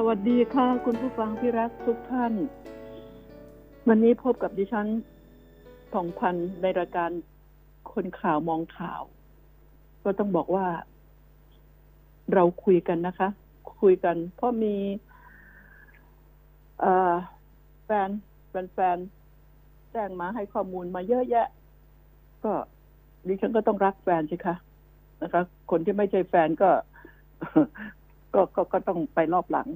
สวัสดีค่ะ คุณผู้ฟังที่รักทุกท่าน วันนี้พบกับดิฉันผ่องพันในรายการคนข่าวมองข่าว ก็ต้องบอกว่า เราคุยกันนะคะ คุยกัน เพราะมีเอ่อแฟนแฟนแจ้งมาให้ข้อมูลมาเยอะแยะ ก็ดิฉันก็ต้องรักแฟนสิคะนะคะ คนที่ไม่ใช่แฟนก็ ก็ก็ก็ต้องไปรอบหลัง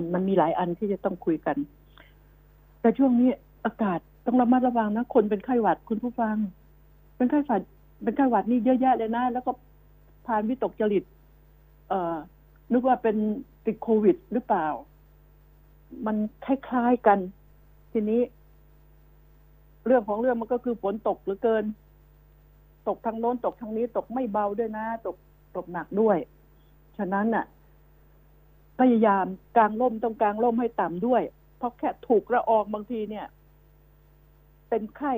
มมันมีหลายอันที่จะต้องคุยกัน แต่ช่วงนี้อากาศต้องระมัดระวังนะ คนเป็นไข้หวัดคุณผู้ฟัง เป็นไข้หวัด เป็นไข้หวัดนี่เยอะแยะเลยนะ แล้วก็พานวิตกจริต เอ่อ นึกว่าเป็นติดโควิดหรือเปล่า มันคล้ายๆกัน ทีนี้ เรื่องของเรื่องมันก็คือฝนตกเหลือเกิน ตกทางโน้นตกทางนี้ตกไม่เบาด้วยนะ ตกตกหนักด้วย ฉะนั้นน่ะ พยายามกลางร่มต้องกลางร่มให้ต่ำด้วย เพราะแค่ถูกระอองบางทีเนี่ย เป็นไข้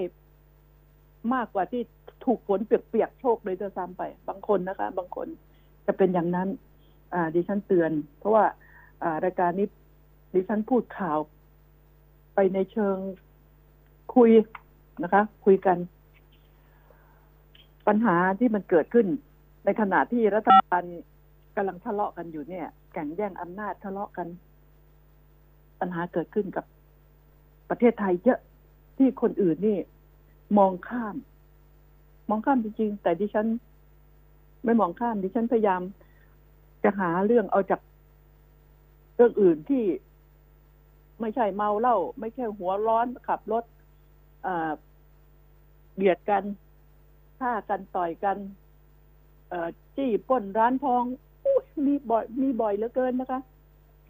มากกว่าที่ถูกฝนเปียกๆโชคเลยจะซ้ำไป บางคนนะคะ บางคนจะเป็นอย่างนั้น อ่า ดิฉันเตือน เพราะว่า อ่ารายการนี้ดิฉันพูดข่าว ไปในเชิงคุยนะคะ คุยกัน ปัญหาที่มันเกิดขึ้น ในขณะที่รัฐบาล กำลังทะเลาะกันอยู่เนี่ยแข่งแย่งอำนาจทะเลาะกัน ปัญหาเกิดขึ้นกับประเทศไทยเยอะที่คนอื่นนี่ มองข้าม มองข้ามจริงๆแต่ดิฉัน ไม่มองข้ามดิฉันพยายาม จะหาเรื่องเอาจากเรื่องอื่นที่ไม่ใช่เมาเหล้าไม่ใช่หัวร้อนขับรถอ่าเบียดกันฆ่ากันต่อยกันจี้ป้นร้านทอง มีบ่อยมีบ่อยเหลือเกินนะคะ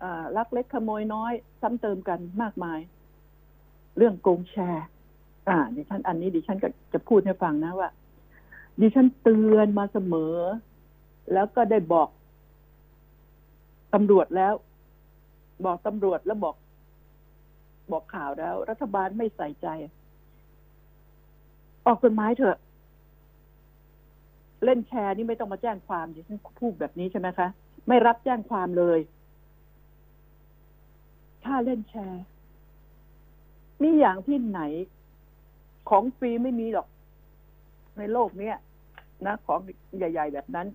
อ่าลักเล็กขโมยน้อย ซ้ำเติมกันมากมาย เรื่องโกงแชร์ อ่าดิฉันอันนี้ดิฉันก็จะพูดให้ฟังนะว่าดิฉันเตือนมาเสมอ แล้วก็ได้บอกตำรวจแล้ว บอกตำรวจแล้วบอก บอกข่าวแล้ว รัฐบาลไม่ใส่ใจ ออกกฎหมายเถอะ เล่นแชร์นี่ไม่ต้องมาแจ้งความดิฉันพูดแบบนี้ใช่ไหมคะ ไม่รับแจ้งความเลย ถ้าเล่นแชร์ มีอย่างที่ไหน ของฟรีไม่มีหรอก ในโลกเนี้ยนะของใหญ่ ๆ แบบนั้น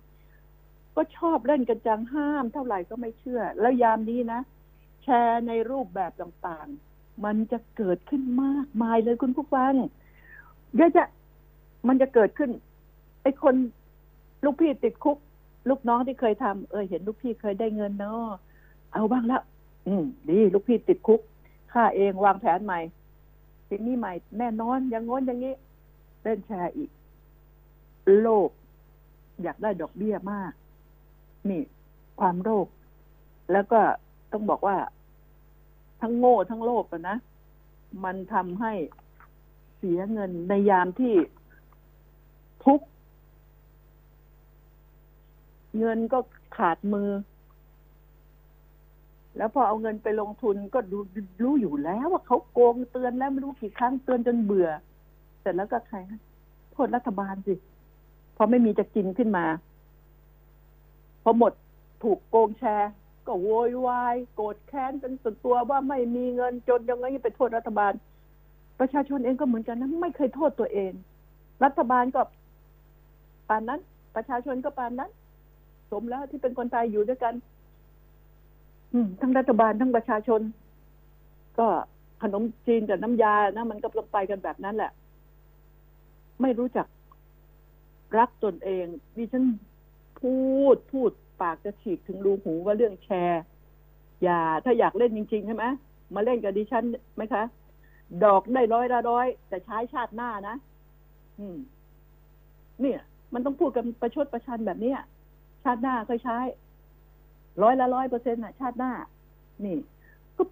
ก็ชอบเล่นกันจังห้ามเท่าไหร่ก็ไม่เชื่อ แล้วยามนี้นะแชร์ในรูปแบบต่างๆ มันจะเกิดขึ้นมากมายเลยคุณผู้ฟังเดี๋ยวจะมันจะเกิดขึ้น ไอ้คนลูกพี่ติดคุก ลูกน้องที่เคยทำเออเห็นลูกพี่เคยได้เงินเนาะเอาบ้างแล้วอืม ดีลูกพี่ติดคุกข้าเองวางแผนใหม่สิ่งนี้ใหม่แน่นอนอย่างง้นอย่างนี้เล่นแชร์อีก โลภอยากได้ดอกเบี้ยมาก นี่ ความโลภแล้วก็ต้องบอกว่า ทั้งโง่ทั้งโลภนะ มันทำให้เสียเงินในยามที่ทุกข์ เงินก็ขาดมือ แล้วพอเอาเงินไปลงทุนก็ดูรู้อยู่แล้วว่าเขาโกงเตือนแล้วไม่รู้กี่ครั้งเตือนจนเบื่อ เสร็จแล้วก็ใครโทษรัฐบาลสิพอไม่มีจะกินขึ้นมา พอหมดถูกโกงแชร์ ก็โวยวายโกรธแค้นจนสุดตัวว่าไม่มีเงินจนยังไงไปโทษรัฐบาล ประชาชนเองก็เหมือนกันนะไม่เคยโทษตัวเอง รัฐบาลก็ปานนั้น ประชาชนก็ปานนั้น สมแล้วที่เป็นคนไทยอยู่ด้วยกัน อืม ทั้งรัฐบาลทั้งประชาชน ก็ขนมจีนกับน้ำยานะมันก็ลงไปกันแบบนั้นแหละ ไม่รู้จักรักตนเองดิฉันพูดพูดปากจะฉีกถึงรูหูว่าเรื่องแชร์ อย่าถ้าอยากเล่นจริง ๆ ใช่ไหมมาเล่นกับดิฉันไหมคะ ดอกได้ร้อยละร้อย แต่ใช้ชาติหน้านะ อืม เนี่ย มันต้องพูดกันประชดประชันแบบเนี้ย ชาติหน้าก็ใช้ ร้อยละร้อยเปอร์เซ็นต์น่ะ ชาติหน้า นี่ ก็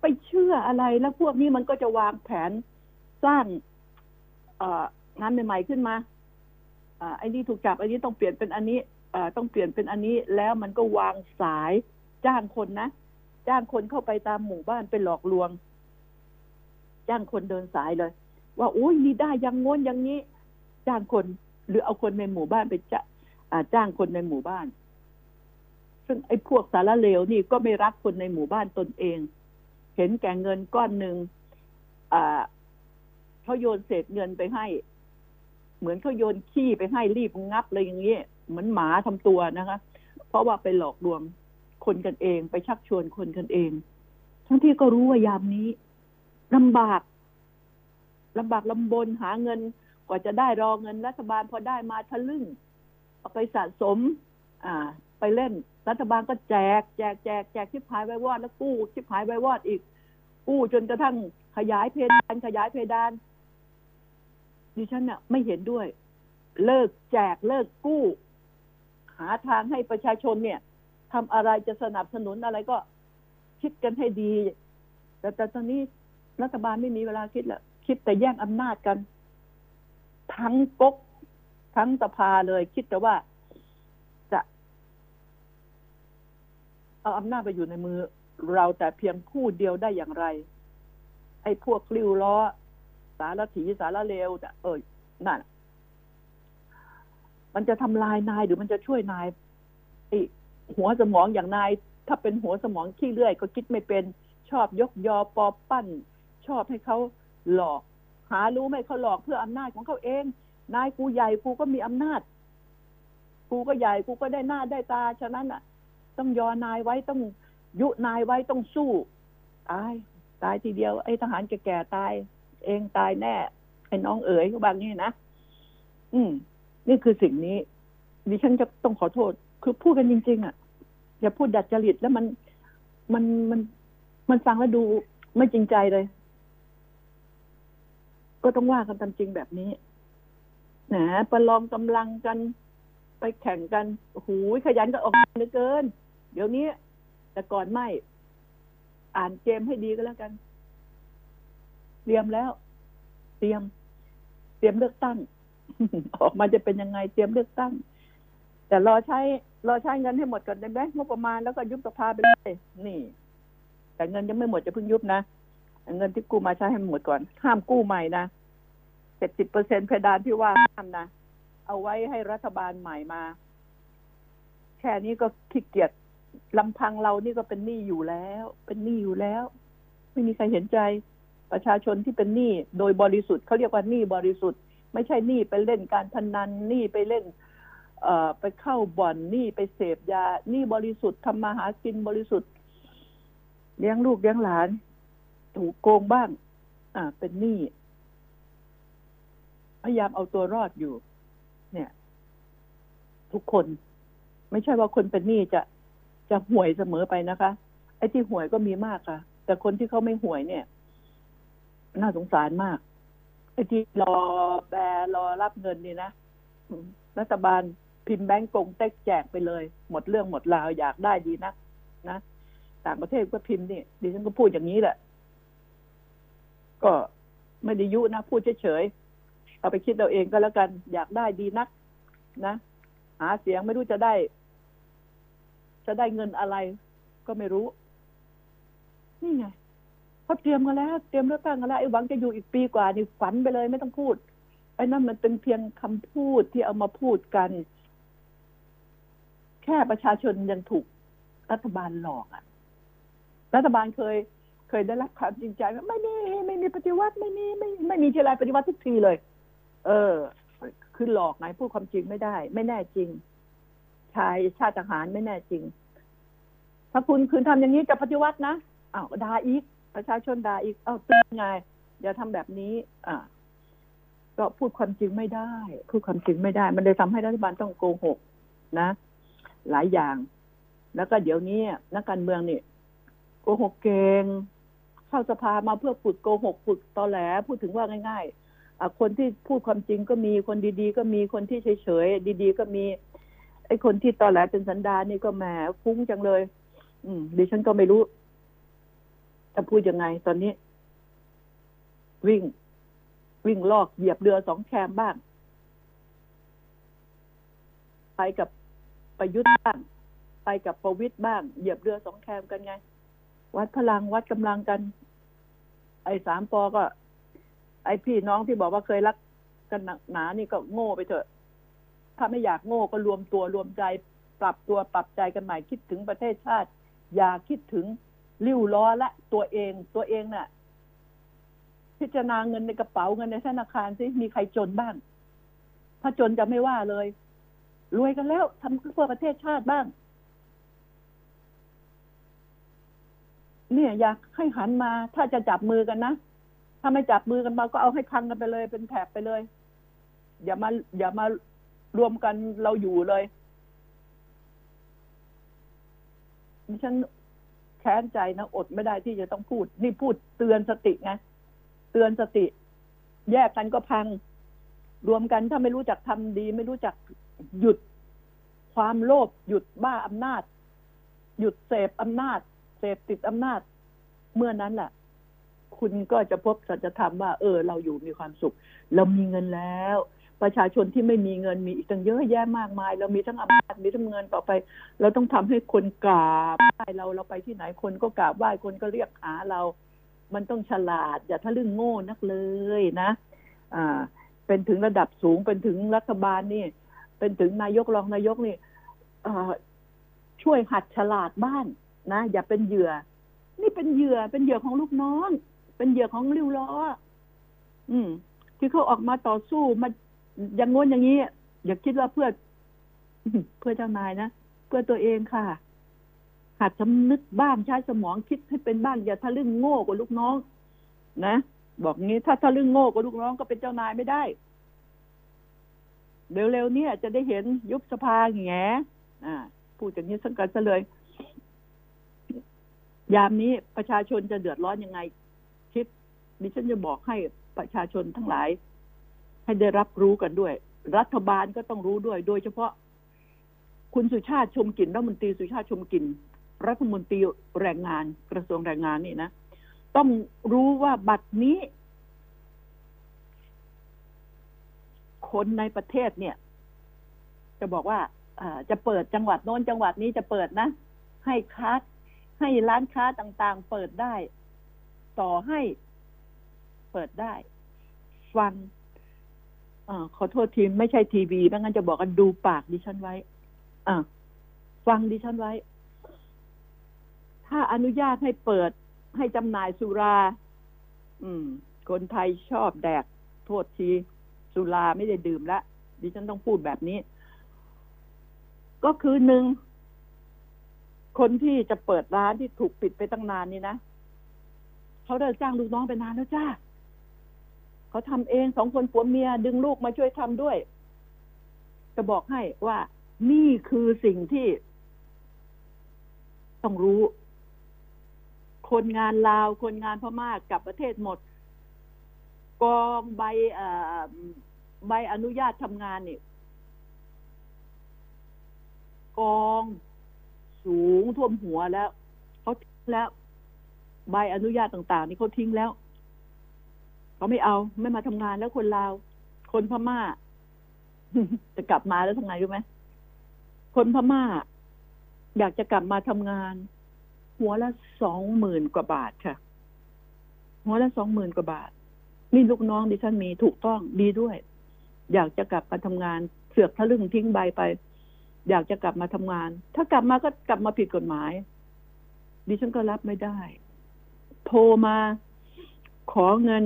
ไปเชื่ออะไรแล้วพวกนี้มันก็จะวางแผนสร้างงานใหม่ๆขึ้นมาอไอ้นี่ถูกจับไอ้นี้ต้องเปลี่ยนเป็นอันนี้ต้องเปลี่ยนเป็นอันนี้ แล้วมันก็วางสายจ้างคนนะจ้างคนเข้าไปตามหมู่บ้านเป็นหลอกลวง จ้างคนเดินสายเลย ว่าโอ้ยนี่ได้ยังง้นอย่างนี้ จ้างคน หรือเอาคนในหมู่บ้านไปจะ จ้างคนในหมู่บ้าน ซึ่งไอ้พวกสารเลวนี่ก็ไม่รักคนในหมู่บ้านตนเอง เห็นแก่เงินก้อนหนึ่งเขาโยนเศษเงินไปให้ เหมือนเขาโยนขี้ไปให้รีบงับเลยอย่างเงี้ยเหมือนหมาทำตัวนะคะ เพราะว่าไปหลอกลวงคนกันเองไปชักชวนคนกันเอง ทั้งที่ก็รู้ว่ายามนี้ลำบากลำบากลำบนหาเงินกว่าจะได้รอเงินรัฐบาลพอได้มาทะลึ่ง เอาไปสะสม อ่า ไปเล่น รัฐบาลก็แจก แจกแจกแจกชิบหายไว้วอดแล้วกู้ชิบหายไว้วอดอีก กู้จนกระทั่งขยายเพดานขยายเพดาน ดิฉันเนี่ยไม่เห็นด้วย เลิกแจกเลิกกู้ หาทางให้ประชาชนเนี่ยทำอะไรจะสนับสนุนอะไรก็คิดกันให้ดี แต่แต่ตอนนี้รัฐบาลไม่มีเวลาคิดล้วคิดแต่แย่งอำนาจกัน ทั้งก๊ก ทั้งสภาเลยคิดแต่ว่าจะเอาอำนาจไปอยู่ในมือเราแต่เพียงผู้เดียวได้อย่างไร ไอ้พวกริ้วล้อ สารถีสารเลวน่เอยนั่นมันจะทำลายนายหรือมันจะช่วยนายไอ้หัวสมองอย่างนาย ถ้าเป็นหัวสมองขี้เลื่อย ก็คิดไม่เป็นชอบยกยอปอปั้น ชอบให้เขาหลอก หารู้ไหมเขาหลอกเพื่ออำนาจของเขาเอง นายกูใหญ่กูก็มีอำนาจ กูก็ใหญ่กูก็ได้หน้าได้ตา ฉะนั้นอะ ต้องยอนายไว้ต้องยุนายไว้ต้องสู้ตายตายทีเดียวไอ้ทหารแก่ๆตาย เองตายแน่ไอ้น้องเอ๋ยก็บางนี่นะอืม นี่คือสิ่งนี้ดิฉันจะต้องขอโทษ คือพูดกันจริง ๆ อะ อย่าพูดดัดจริตแล้วมันมันมันมันฟังแล้วดูไม่จริงใจเลย ก็ต้องว่ากันตามจริงแบบนี้ นะประลองกำลังกันไปแข่งกันหูยขยันก็ออกมาเหลือเกิน เดี๋ยวนี้ แต่ก่อนไม่ อ่านเกมให้ดีก็แล้วกัน เตรียมแล้ว เตรียม เตรียมเลือกตั้ง ออกมาจะเป็นยังไงเตรียมเลือกตั้ง แต่รอใช้รอใช้เงินให้หมดก่อนได้ไหมงบประมาณแล้วก็ยุบสภาไปเลยนี่ แต่เงินยังไม่หมดจะเพิ่งยุบนะเงินที่กู้มาใช้ให้หมดก่อน ห้ามกู้ใหม่นะ เจ็ดสิบเปอร์เซ็นเพดานที่ว่าห้ามนะ เอาไว้ให้รัฐบาลใหม่มา แค่นี้ก็ขี้เกียจลำพังเรานี่ก็เป็นหนี้อยู่แล้ว เป็นหนี้อยู่แล้ว ไม่มีใครเห็นใจประชาชนที่เป็นหนี้โดยบริสุทธิ์เขาเรียกว่าหนี้บริสุทธิ์ ไม่ใช่หนี้ไปเล่นการพนันหนี้ไปเล่น เอ่อ ไปเข้าบ่อนหนี้ไปเสพยาหนี้บริสุทธิ์ทำมาหากินบริสุทธิ์ เลี้ยงลูกเลี้ยงหลาน ถูกโกงบ้าง อ่า เป็นหนี้ พยายามเอาตัวรอดอยู่ เนี่ย ทุกคน ไม่ใช่ว่าคนเป็นหนี้จะจะห่วยเสมอไปนะคะ ไอ้ที่ห่วยก็มีมากค่ะ แต่คนที่เขาไม่ห่วยเนี่ย น่าสงสารมาก ไอ้ที่รอแบรอรับเงินนี่นะรัฐบาลพิมพ์แบงก์กงเต็กแจกไปเลย หมดเรื่องหมดราวอยากได้ดีนักนะต่างประเทศก็พิมพ์นี่ดิฉันก็พูดอย่างนี้แหละ ก็ไม่ได้ยุนะ พูดเฉยๆ เอาไปคิดเราเองก็แล้วกัน อยากได้ดีนัก นะหาเสียงไม่รู้จะได้ จะได้เงินอะไร ก็ไม่รู้ นี่ไงเขาเตรียมกันแล้ว เตรียมเลือกตั้งกันแล้วไอ้หวังจะอยู่อีกปีกว่านี่ฝันไปเลยไม่ต้องพูดไอ้นั่นมันเป็นเพียงคำพูดที่เอามาพูดกัน แค่ประชาชนยังถูกรัฐบาลหลอกอะ รัฐบาลเคย เคยได้รับความจริงใจว่าไม่มีไม่มีปฏิวัติไม่มีไม่ไม่มีเจรายปฏิวัติทุกทีเลย เออ คือหลอกไงพูดความจริงไม่ได้ ไม่แน่จริง ชายชาติทหารไม่แน่จริง ถ้าคุณคืนทำอย่างนี้จะปฏิวัตินะอ้าวด่าอีก ประชาชนด่าอีกอ้าวเป็นไงอย่าทำแบบนี้ อ่าก็พูดความจริงไม่ได้ พูดความจริงไม่ได้ มันเลยทำให้รัฐบาลต้องโกหก นะ หลายอย่าง แล้วก็เดี๋ยวนี้นักการเมืองนี่โกหกเก่งเข้าสภามาเพื่อฝึกโกหกฝึกตอแหลพูดถึงว่าง่ายๆ คนที่พูดความจริงก็มีคนดีๆ ก็มีคนที่เฉยๆดีๆ ก็มี ไอ้คนที่ตอแหลเป็นสันดานนี่ก็แหมฟุ้งจังเลย อืมดิฉันก็ไม่รู้จะพูดยังไง ตอนนี้ วิ่ง วิ่งลอกเหยียบเรือสองแคมบ้าง ไปกับประยุทธ์บ้าง ไปกับประวิตยบ้าง เหยียบเรือสองแคมกันไง วัดพลังวัดกำลังกัน ไอ้สามปอก็ ไอ้พี่น้องที่บอกว่าเคยรักกันหนานี่ก็โง่ไปเถอะ ถ้าไม่อยากโง่ก็รวมตัวรวมใจ ปรับตัวปรับใจกันใหม่คิดถึงประเทศชาติ อย่าคิดถึงริ้วล้อและตัวเองตัวเองน่ะ พิจารณาเงินในกระเป๋าเงินในธนาคารสิมีใครจนบ้าง ถ้าจนจะไม่ว่าเลย รวยกันแล้วทำเพื่อประเทศชาติบ้าง เนี่ยอยากให้หันมาถ้าจะจับมือกันนะ ถ้าไม่จับมือกันมาก็เอาให้พังกันไปเลย เป็นแถบไปเลย อย่ามา อย่ามารวมกันเราอยู่เลยดิฉันแค้นใจนะอดไม่ได้ที่จะต้องพูด นี่พูดเตือนสติไงเตือนสติ แยกกันก็พัง รวมกันถ้าไม่รู้จักทำดี ไม่รู้จักหยุดความโลภหยุดบ้าอำนาจ หยุดเสพอำนาจ เสพติดอำนาจ เมื่อนั้นแหละ คุณก็จะพบสัจธรรมว่า เออ เราอยู่มีความสุข เรามีเงินแล้ว ประชาชนที่ไม่มีเงินมีอีกตั้งเยอะแยะมากมาย เรามีทั้งอำนาจมีทั้งเงินต่อไป เราต้องทำให้คนกราบไหว้เราเราไปที่ไหนคนก็กราบไหว้คนก็เรียกหาเรา มันต้องฉลาด อย่าทะลึ่งโง่นักเลยนะ อ่า เป็นถึงระดับสูงเป็นถึงรัฐบาลนี่ เป็นถึงนายกรองนายกนี่ช่วยหัดฉลาดบ้านนะ อย่าเป็นเหยื่อ นี่เป็นเหยื่อเป็นเหยื่อของลูกน้อง เป็นเหยื่อของริ้วล้ออืม ที่เขาออกมาต่อสู้มาอย่างง้นอย่างนี้ อย่าคิดว่าเพื่อ เพื่อเจ้านายนะเพื่อตัวเองค่ะหัดสำนึกบ้างใช้สมองคิดให้เป็นบ้างอย่าทะลึ่งโง่กว่าลูกน้อง นะบอกงี้ถ้าทะลึ่งโง่กว่าลูกน้องก็เป็นเจ้านายไม่ได้เร็วๆเนี่ยจะได้เห็นยุบสภาแงอ่าพูดอย่างนี้สังกัดซะเลย ยามนี้ประชาชนจะเดือดร้อนยังไง ดิฉันจะบอกให้ประชาชนทั้งหลาย ให้ได้รับรู้กันด้วย รัฐบาลก็ต้องรู้ด้วย โดยเฉพาะ คุณสุชาติชมกลิ่นรัฐมนตรีสุชาติชมกลิ่นรัฐมนตรีแรงงาน กระทรวงแรงงานนี่นะต้องรู้ว่าบัตรนี้ คนในประเทศเนี่ย จะบอกว่าจะเปิดจังหวัดโน้นจังหวัดนี้จะเปิดนะ ให้ค้าให้ร้านค้าต่างๆ เปิดได้ ต่อให้ เปิดได้ ฟังอขอโทษทีไม่ใช่ทีวีไม่งั้นจะบอกกันดูปากดิฉันไว้ อ่าฟังดิฉันไว้ ถ้าอนุญาตให้เปิดให้จำหน่ายสุรา อืม คนไทยชอบแดก โทษที สุราไม่ได้ดื่มละดิฉันต้องพูดแบบนี้ ก็คือหนึ่ง คนที่จะเปิดร้านที่ถูกปิดไปตั้งนานนี่นะเขาได้จ้างลูกน้องไปนานแล้วจ้า เขาทำเองสองคนผัวเมียดึงลูกมาช่วยทำด้วย จะบอกให้ว่านี่คือสิ่งที่ ต้องรู้ คนงานลาว คนงานพม่ากกลับประเทศหมด กองใบใบอนุญาตทำงานนี่กองสูงท่วมหัวแล้วเขาทิ้งแล้ว ใบอนุญาตต่าง ๆ นี่เขาทิ้งแล้ว เขาไม่เอาไม่มาทำงานแล้วคนลาว คนพม่าจะกลับมาแล้วทำไงรู้ไหมคนพม่า อยากจะกลับมาทำงาน หัวละสองหมื่นกว่าบาทค่ะ หัวละสองหมื่นกว่าบาท นี่ลูกน้องดิฉันมีถูกต้องดีด้วย อยากจะกลับมาทำงาน เสือกทะลึ่งทิ้งใบไป อยากจะกลับมาทำงาน ถ้ากลับมาก็กลับมาผิดกฎหมาย ดิฉันก็รับไม่ได้ โทรมา ขอเงิน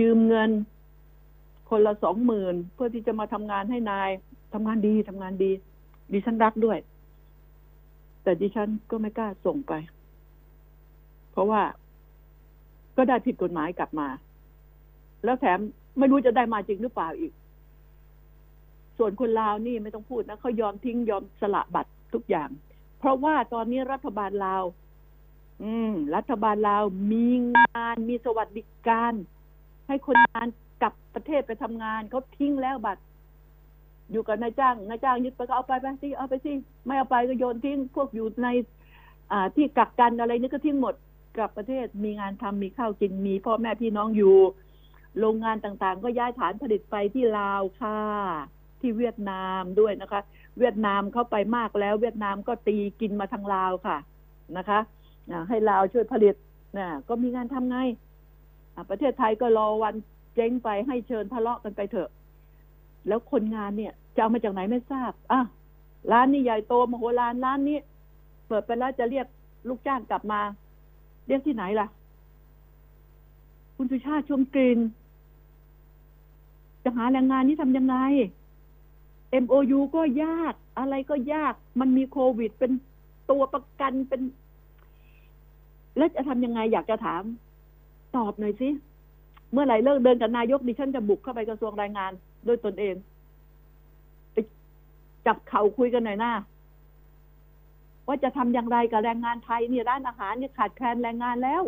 ยืมเงิน คนละสองหมื่นเพื่อที่จะมาทำงานให้นาย ทำงานดีทำงานดี ดิฉันรักด้วย แต่ดิฉันก็ไม่กล้าส่งไป เพราะว่าก็ได้ผิดกฎหมายกลับมา แล้วแถมไม่รู้จะได้มาจริงหรือเปล่าอีก ส่วนคนลาวนี่ไม่ต้องพูดนะเขายอมทิ้งยอมสละบัตรทุกอย่าง เพราะว่าตอนนี้รัฐบาลลาว อืม รัฐบาลลาวมีงานมีสวัสดิการ ให้คนงานกลับประเทศไปทำงานเขาทิ้งแล้วบัตร อยู่กับนายจ้างนายจ้างยึดไปก็เอาไปไปสิเอาไปสิไม่เอาไปก็โยนทิ้งพวกอยู่ใน อ่าที่กักกันอะไรนี่ก็ทิ้งหมดกลับประเทศมีงานทำมีข้าวกินมีพ่อแม่พี่น้องอยู่ โรงงานต่างๆ ก็ย้ายฐานผลิตไปที่ลาวค่ะ ที่เวียดนามด้วยนะคะ เวียดนามเข้าไปมากแล้ว เวียดนามก็ตีกินมาทางลาวค่ะนะคะให้ลาวช่วยผลิตนะก็มีงานทำไง ประเทศไทยก็รอวันเจ๊งไปให้เชิญทะเลาะกันไปเถอะ แล้วคนงานเนี่ย จะเอามาจากไหนไม่ทราบอะร้านนี้ใหญ่โตมโหฬารร้านนี้ เปิดไปแล้วจะเรียกลูกจ้างกลับมา เรียกที่ไหนล่ะ คุณสุชาติชมกลิ่นจะหาแรงงานนี่ทำยังไง MOU ก็ยากอะไรก็ยาก มันมีโควิดเป็นตัวประกันเป็น แล้วจะทำยังไงอยากจะถาม ตอบหน่อยสิเมื่อไหร่เลิกเดินกับนายกดิฉันจะบุกเข้าไปกระทรวงแรงงาน ด้วยตนเองไปจับเข่าคุยกันหน่อยหน้าว่าจะทำอย่างไรกับแรงงานไทยนี่ร้านอาหารนี่ขาดแคลนแรงงานแล้ว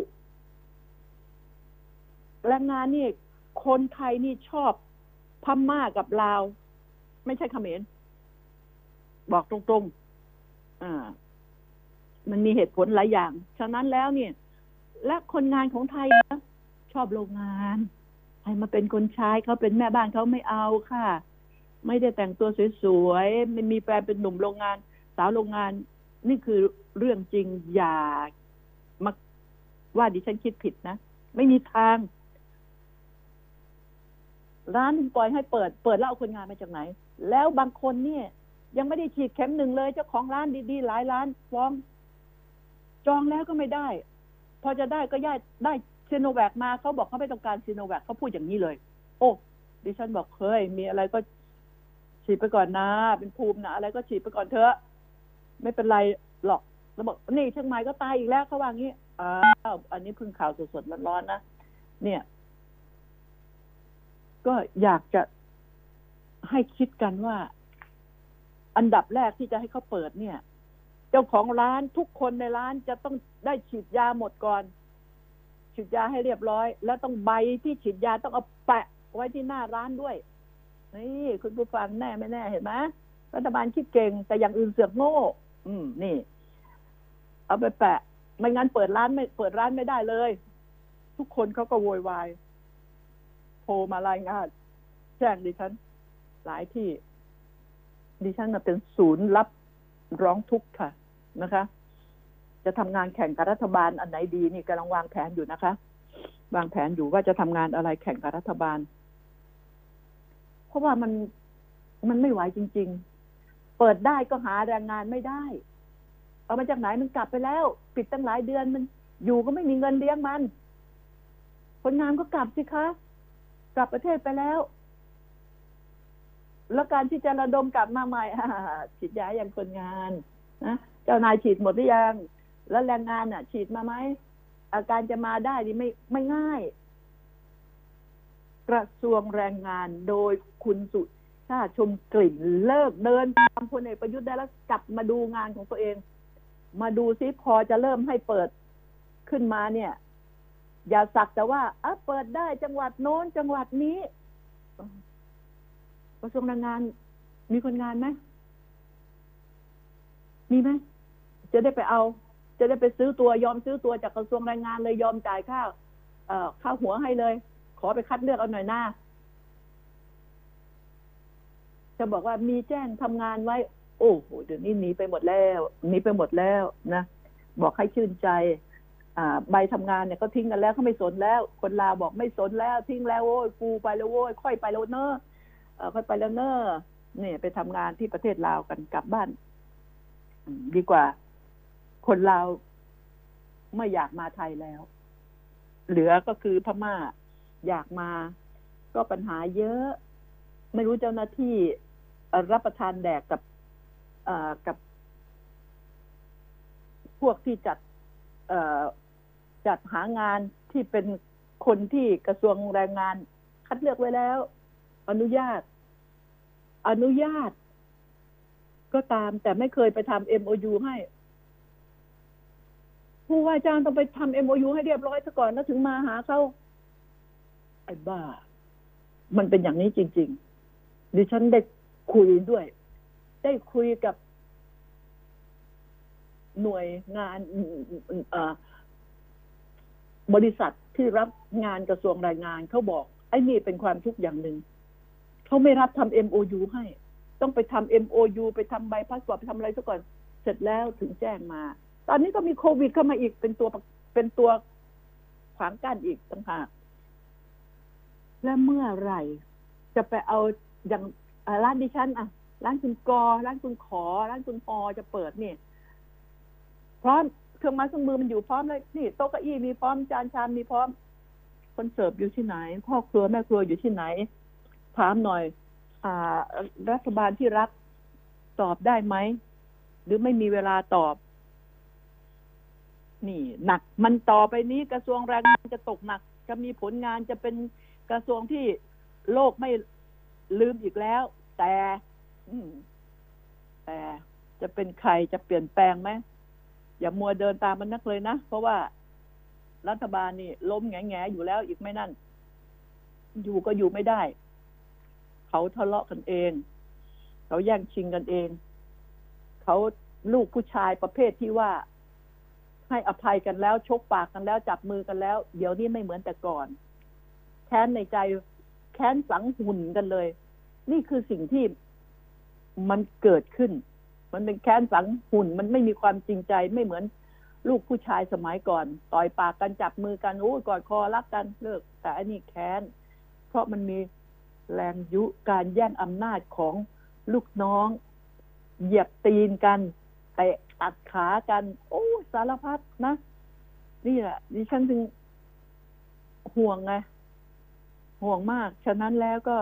แรงงานนี่คนไทยนี่ชอบพม่ากับลาว ไม่ใช่เขมรบอกตรงๆอ่า มันมีเหตุผลหลายอย่าง ฉะนั้นแล้วเนี่ย และคนงานของไทยนะชอบโรงงานให้มาเป็นคนใช้เขาเป็นแม่บ้านเขาไม่เอาค่ะ ไม่ได้แต่งตัวสวยๆไม่มีแฟนเป็นหนุ่มโรงงาน สาวโรงงาน นี่คือเรื่องจริงอย่ามาว่าดิฉันคิดผิดนะ ไม่มีทาง ร้านปล่อยให้เปิด เปิดแล้วเอาคนงานมาจากไหน แล้วบางคนเนี่ย ยังไม่ได้ฉีดเข็มหนึ่งเลย เจ้าของร้านดีๆ หลายร้านฟ้องจองแล้วก็ไม่ได้ พอจะได้ก็ย่ายได้ซีโนแวคมาเขาบอกเขาไม่ต้องการซีโนแวคเขาพูดอย่างนี้เลย โอ้ดิฉันบอกเฮ้ยมีอะไรก็ฉีดไปก่อนนะ เป็นภูมินะอะไรก็ฉีดไปก่อนเถอะ ไม่เป็นไรหรอกแล้วบอกนี่เชียงใหม่ก็ตายอีกแล้วเขาว่างี้อ้าวอันนี้เพิ่งข่าวสดๆร้อนๆนะเนี่ย ก็อยากจะให้คิดกันว่า อันดับแรกที่จะให้เขาเปิดเนี่ย เจ้าของร้านทุกคนในร้านจะต้องได้ฉีดยาหมดก่อน ฉีดยาให้เรียบร้อย แล้วต้องใบที่ฉีดยาต้องเอาแปะไว้ที่หน้าร้านด้วยนี่คุณผู้ฟังแน่ไม่แน่เห็นไหมรัฐบาลคิดเก่ง แต่อย่างอื่นเสือกโง่ อืม นี่ เอาไปแปะ ไม่งั้นเปิดร้านไม่เปิดร้านไม่ได้เลย ทุกคนเขาก็โวยวายโทรมารายงานแจ้งดิฉัน หลายที่ ดิฉันเป็นศูนย์รับร้องทุกข์ค่ะ นะคะ จะทำงานแข่งกับรัฐบาลอันไหนดีนี่กำลังวางแผนอยู่นะคะ วางแผนอยู่ว่าจะทำงานอะไรแข่งกับรัฐบาล เพราะว่ามันมันไม่ไหวจริง ๆ เปิดได้ก็หาแรงงานไม่ได้ เอามาจากไหนมันกลับไปแล้ว ปิดตั้งหลายเดือนมันอยู่ก็ไม่มีเงินเลี้ยงมัน คนงานก็กลับสิคะ กลับประเทศไปแล้ว แล้วการที่จะระดมกลับมาใหม่ฉีดยาอย่างคนงานนะ เจ้านายฉีดหมดหรือยัง แล้วแรงงานอะ ฉีดมาไหมอาการจะมาได้นี่ไม่ไม่ง่าย กระทรวงแรงงานโดยคุณสุชาติชมกลิ่นเลิกเดินตามพลเอกประยุทธ์ได้แล้วกลับมาดูงานของตัวเอง มาดูซิพอจะเริ่มให้เปิดขึ้นมาเนี่ย อย่าสักแต่ว่าอะเปิดได้จังหวัดโน้นจังหวัดนี้กระทรวงแรงงานมีคนงานไหมมีไหม จะได้ไปเอา จะได้ไปซื้อตัวยอมซื้อตัวจากกระทรวงแรงงานเลยยอมจ่ายค่าเอ่อค่าหัวให้เลย ขอไปคัดเลือกเอาหน่อยหน้าจะบอกว่ามีแจ้งทำงานไว้ โอ้โหเดี๋ยวนี้หนีไปหมดแล้วหนีไปหมดแล้วนะบอกให้ชื่นใจ อ่า ใบทำงานเนี่ยก็ทิ้งกันแล้วเขาไม่สนแล้ว คนลาบอกไม่สนแล้ว ทิ้งแล้วโว้ยกูไปแล้วโว้ยค่อยไปแล้วเนอะเออค่อยไปแล้วเนอะเนี่ยไปทำงานที่ประเทศลาวกันกลับบ้าน ดีกว่า คนลาวไม่อยากมาไทยแล้ว เหลือก็คือพม่าอยากมา ก็ปัญหาเยอะ ไม่รู้เจ้าหน้าที่รับประทานแดกกับกับ พวกที่จัดจัดหางานที่เป็นคนที่กระทรวงแรงงาน คัดเลือกไว้แล้ว อนุญาต อนุญาต ก็ตามแต่ไม่เคยไปทำ MOU ให้ ผู้ว่าจ้างต้องไปทำ MOU ให้เรียบร้อยซะก่อนแล้วถึงมาหาเขาไอ้บ้า มันเป็นอย่างนี้จริง ๆ ดิฉันได้คุยด้วย ได้คุยกับหน่วยงานบริษัทที่รับงานกระทรวงแรงงานเขาบอก ไอ้นี่เป็นความทุกข์อย่างหนึ่งเขาไม่รับทำ MOU ให้ ต้องไปทำ MOU ไปทำใบพาสปอร์ตไปทำอะไรซะก่อน เสร็จแล้วถึงแจ้งมา ตอนนี้ก็มีโควิดเข้ามาอีกเป็นตัวเป็นตัวขวางกั้นอีกต่างหากและเมื่อไหร่ จะไปเอาอย่างร้านดิฉันอะร้านคุณกอ ร้านคุณขอ ร้านคุณพอจะเปิดนี่พร้อมเครื่องไม้เครื่องมือมันอยู่พร้อมเลยนี่โต๊ะเก้าอี้มีพร้อมจานชามมีพร้อม คนเสิร์ฟอยู่ที่ไหนพ่อครัวแม่ครัวอยู่ที่ไหน ถามหน่อย อ่า รัฐบาลที่รักตอบได้ไหม หรือไม่มีเวลาตอบ นี่หนักมันต่อไปนี้กระทรวงแรงงานจะตกหนัก จะมีผลงานจะเป็นกระทรวงที่โลกไม่ลืมอีกแล้ว แต่แต่จะเป็นใครจะเปลี่ยนแปลงไหมอย่ามัวเดินตามมันนักเลยนะ เพราะว่ารัฐบาลนี่ ล้มแง่ๆอยู่แล้วอีกไม่นั่น อยู่ก็อยู่ไม่ได้ เขาทะเลาะกันเอง เขาแย่งชิงกันเอง เขาลูกผู้ชายประเภทที่ว่า ให้อภัยกันแล้วชกปากกันแล้วจับมือกันแล้ว เดี๋ยวนี้ไม่เหมือนแต่ก่อน แค้นในใจแค้นสังหุ่นกันเลย นี่คือสิ่งที่มันเกิดขึ้น มันเป็นแค้นสังหุ่นมันไม่มีความจริงใจไม่เหมือนลูกผู้ชายสมัยก่อน ต่อยปากกันจับมือกันโอ้กอดคอรักกันเลิก แต่อันนี้แค้น เพราะมันมีแรงยุการแย่งอำนาจของลูกน้อง เหยียบตีนกันเตะตัดขากัน โอ้ สารพัดนะนี่แหละดิฉันถึงห่วงไงห่วงมาก ฉะนั้นแล้วก็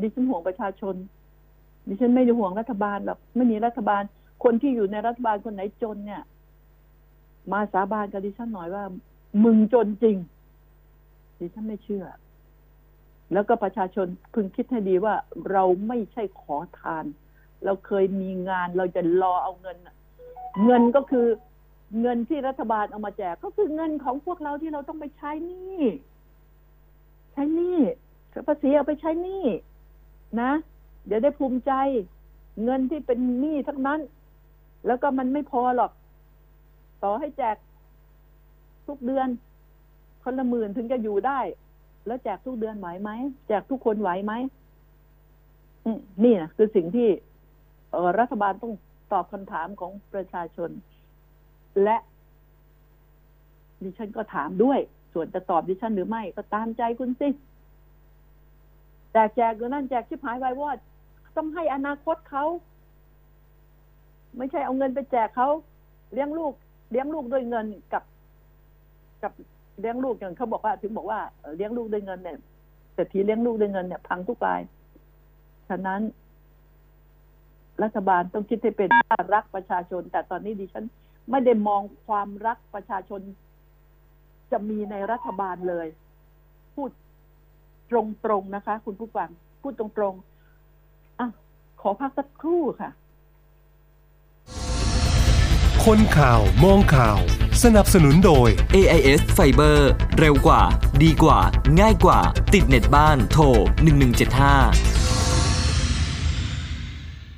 ดิฉันห่วงประชาชน ดิฉันไม่ได้ห่วงรัฐบาลหรอกไม่มีรัฐบาล คนที่อยู่ในรัฐบาลคนไหนจนเนี่ย มาสาบานกับดิฉันหน่อยว่า มึงจนจริง ดิฉันไม่เชื่อ แล้วก็ประชาชนพึงคิดให้ดีว่าเราไม่ใช่ขอทาน เราเคยมีงานเราจะรอเอาเงิน เงินก็คือ เงินที่รัฐบาลเอามาแจกก็คือเงินของพวกเราที่เราต้องไปใช้นี่ใช้นี้ภาษีเอาไปใช้นี้นะเดี๋ยวได้ภูมิใจ เงินที่เป็นหนี้ทั้งนั้น แล้วก็มันไม่พอหรอก ต่อให้แจกทุกเดือน คนละหมื่นถึงจะอยู่ได้ แล้วแจกทุกเดือนไหวไหมแจกทุกคนไหวไหมนี่นะคือสิ่งที่รัฐบาลต้องตอบคำถามของประชาชน และดิฉันก็ถามด้วย ส่วนจะตอบดิฉันหรือไม่ ก็ตามใจคุณสิแจกแจกอยู่นั่นแจกชิบหายไวายวอดต้องให้อนาคตเขา ไม่ใช่เอาเงินไปแจกเขาเลี้ยงลูก เลี้ยงลูกด้วยเงินกับ กับเลี้ยงลูกอย่างเขาบอกว่า ถึงบอกว่าเลี้ยงลูกด้วยเงินเนี่ยแต่ทีเลี้ยงลูกด้วยเงินเนี่ยพังทุกราย ฉะนั้น รัฐบาลต้องคิดให้เป็นรักประชาชน แต่ตอนนี้ดิฉัน ไม่ได้มองความรักประชาชน จะมีในรัฐบาลเลย พูดตรงๆนะคะ คุณผู้ฟัง พูดตรงๆอะขอพักสักครู่ค่ะ คนข่าวมองข่าว สนับสนุนโดย AIS Fiber เร็วกว่า ดีกว่า ง่ายกว่า ติดเน็ตบ้านโทร1175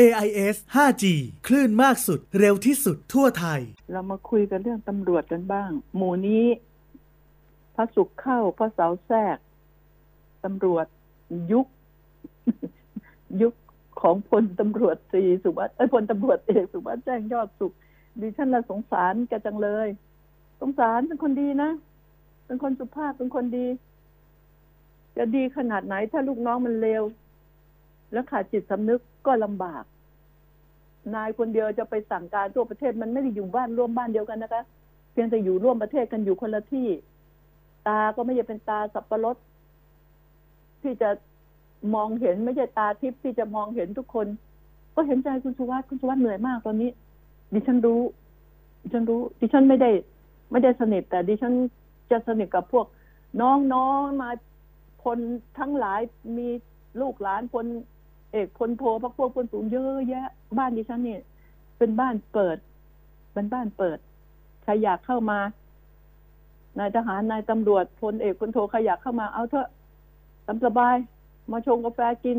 AIS 5G คลื่นมากสุดเร็วที่สุดทั่วไทย เรามาคุยกันเรื่องตำรวจกันบ้าง หมู่นี้ พระสุขเข้าพระเสาแทรกตำรวจยุค ยุคของพลตำรวจตรีสุวัสดิ์เอ้พลตำรวจเอกสุวัสดิ์แจ้งยอดสุขดิฉันละสงสารแกจังเลย สงสารเป็นคนดีนะ เป็นคนสุภาพเป็นคนดี จะดีขนาดไหนถ้าลูกน้องมันเลวแล้วขาดจิตสำนึก ก็ลำบาก นายคนเดียวจะไปสั่งการทั่วประเทศมันไม่ได้อยู่บ้านร่วมบ้านเดียวกันนะคะ เพียงแต่อยู่ร่วมประเทศกันอยู่คนละที่ ตาก็ไม่ใช่เป็นตาสับปะรดที่จะมองเห็นไม่ใช่ตาทิพย์ที่จะมองเห็นทุกคน ก็เห็นใจคุณสุวัสด์คุณสุวัสด์เหนื่อยมากตอนนี้ ดิฉันรู้ ดิฉันรู้ ดิฉันไม่ได้ ไม่ได้สนิทแต่ดิฉันจะสนิทกับพวกน้องๆมาคนทั้งหลายมีลูกหลานพล เอกพลโทพักพวกพลสูงเยอะแยะ บ้านดิฉันเนี่ย เป็นบ้านเปิด เป็นบ้านเปิดใครอยากเข้ามานายทหารนายตำรวจพลเอกพลโทใครอยากเข้ามาเอาเถอะตามสบาย มาชงกาแฟกิน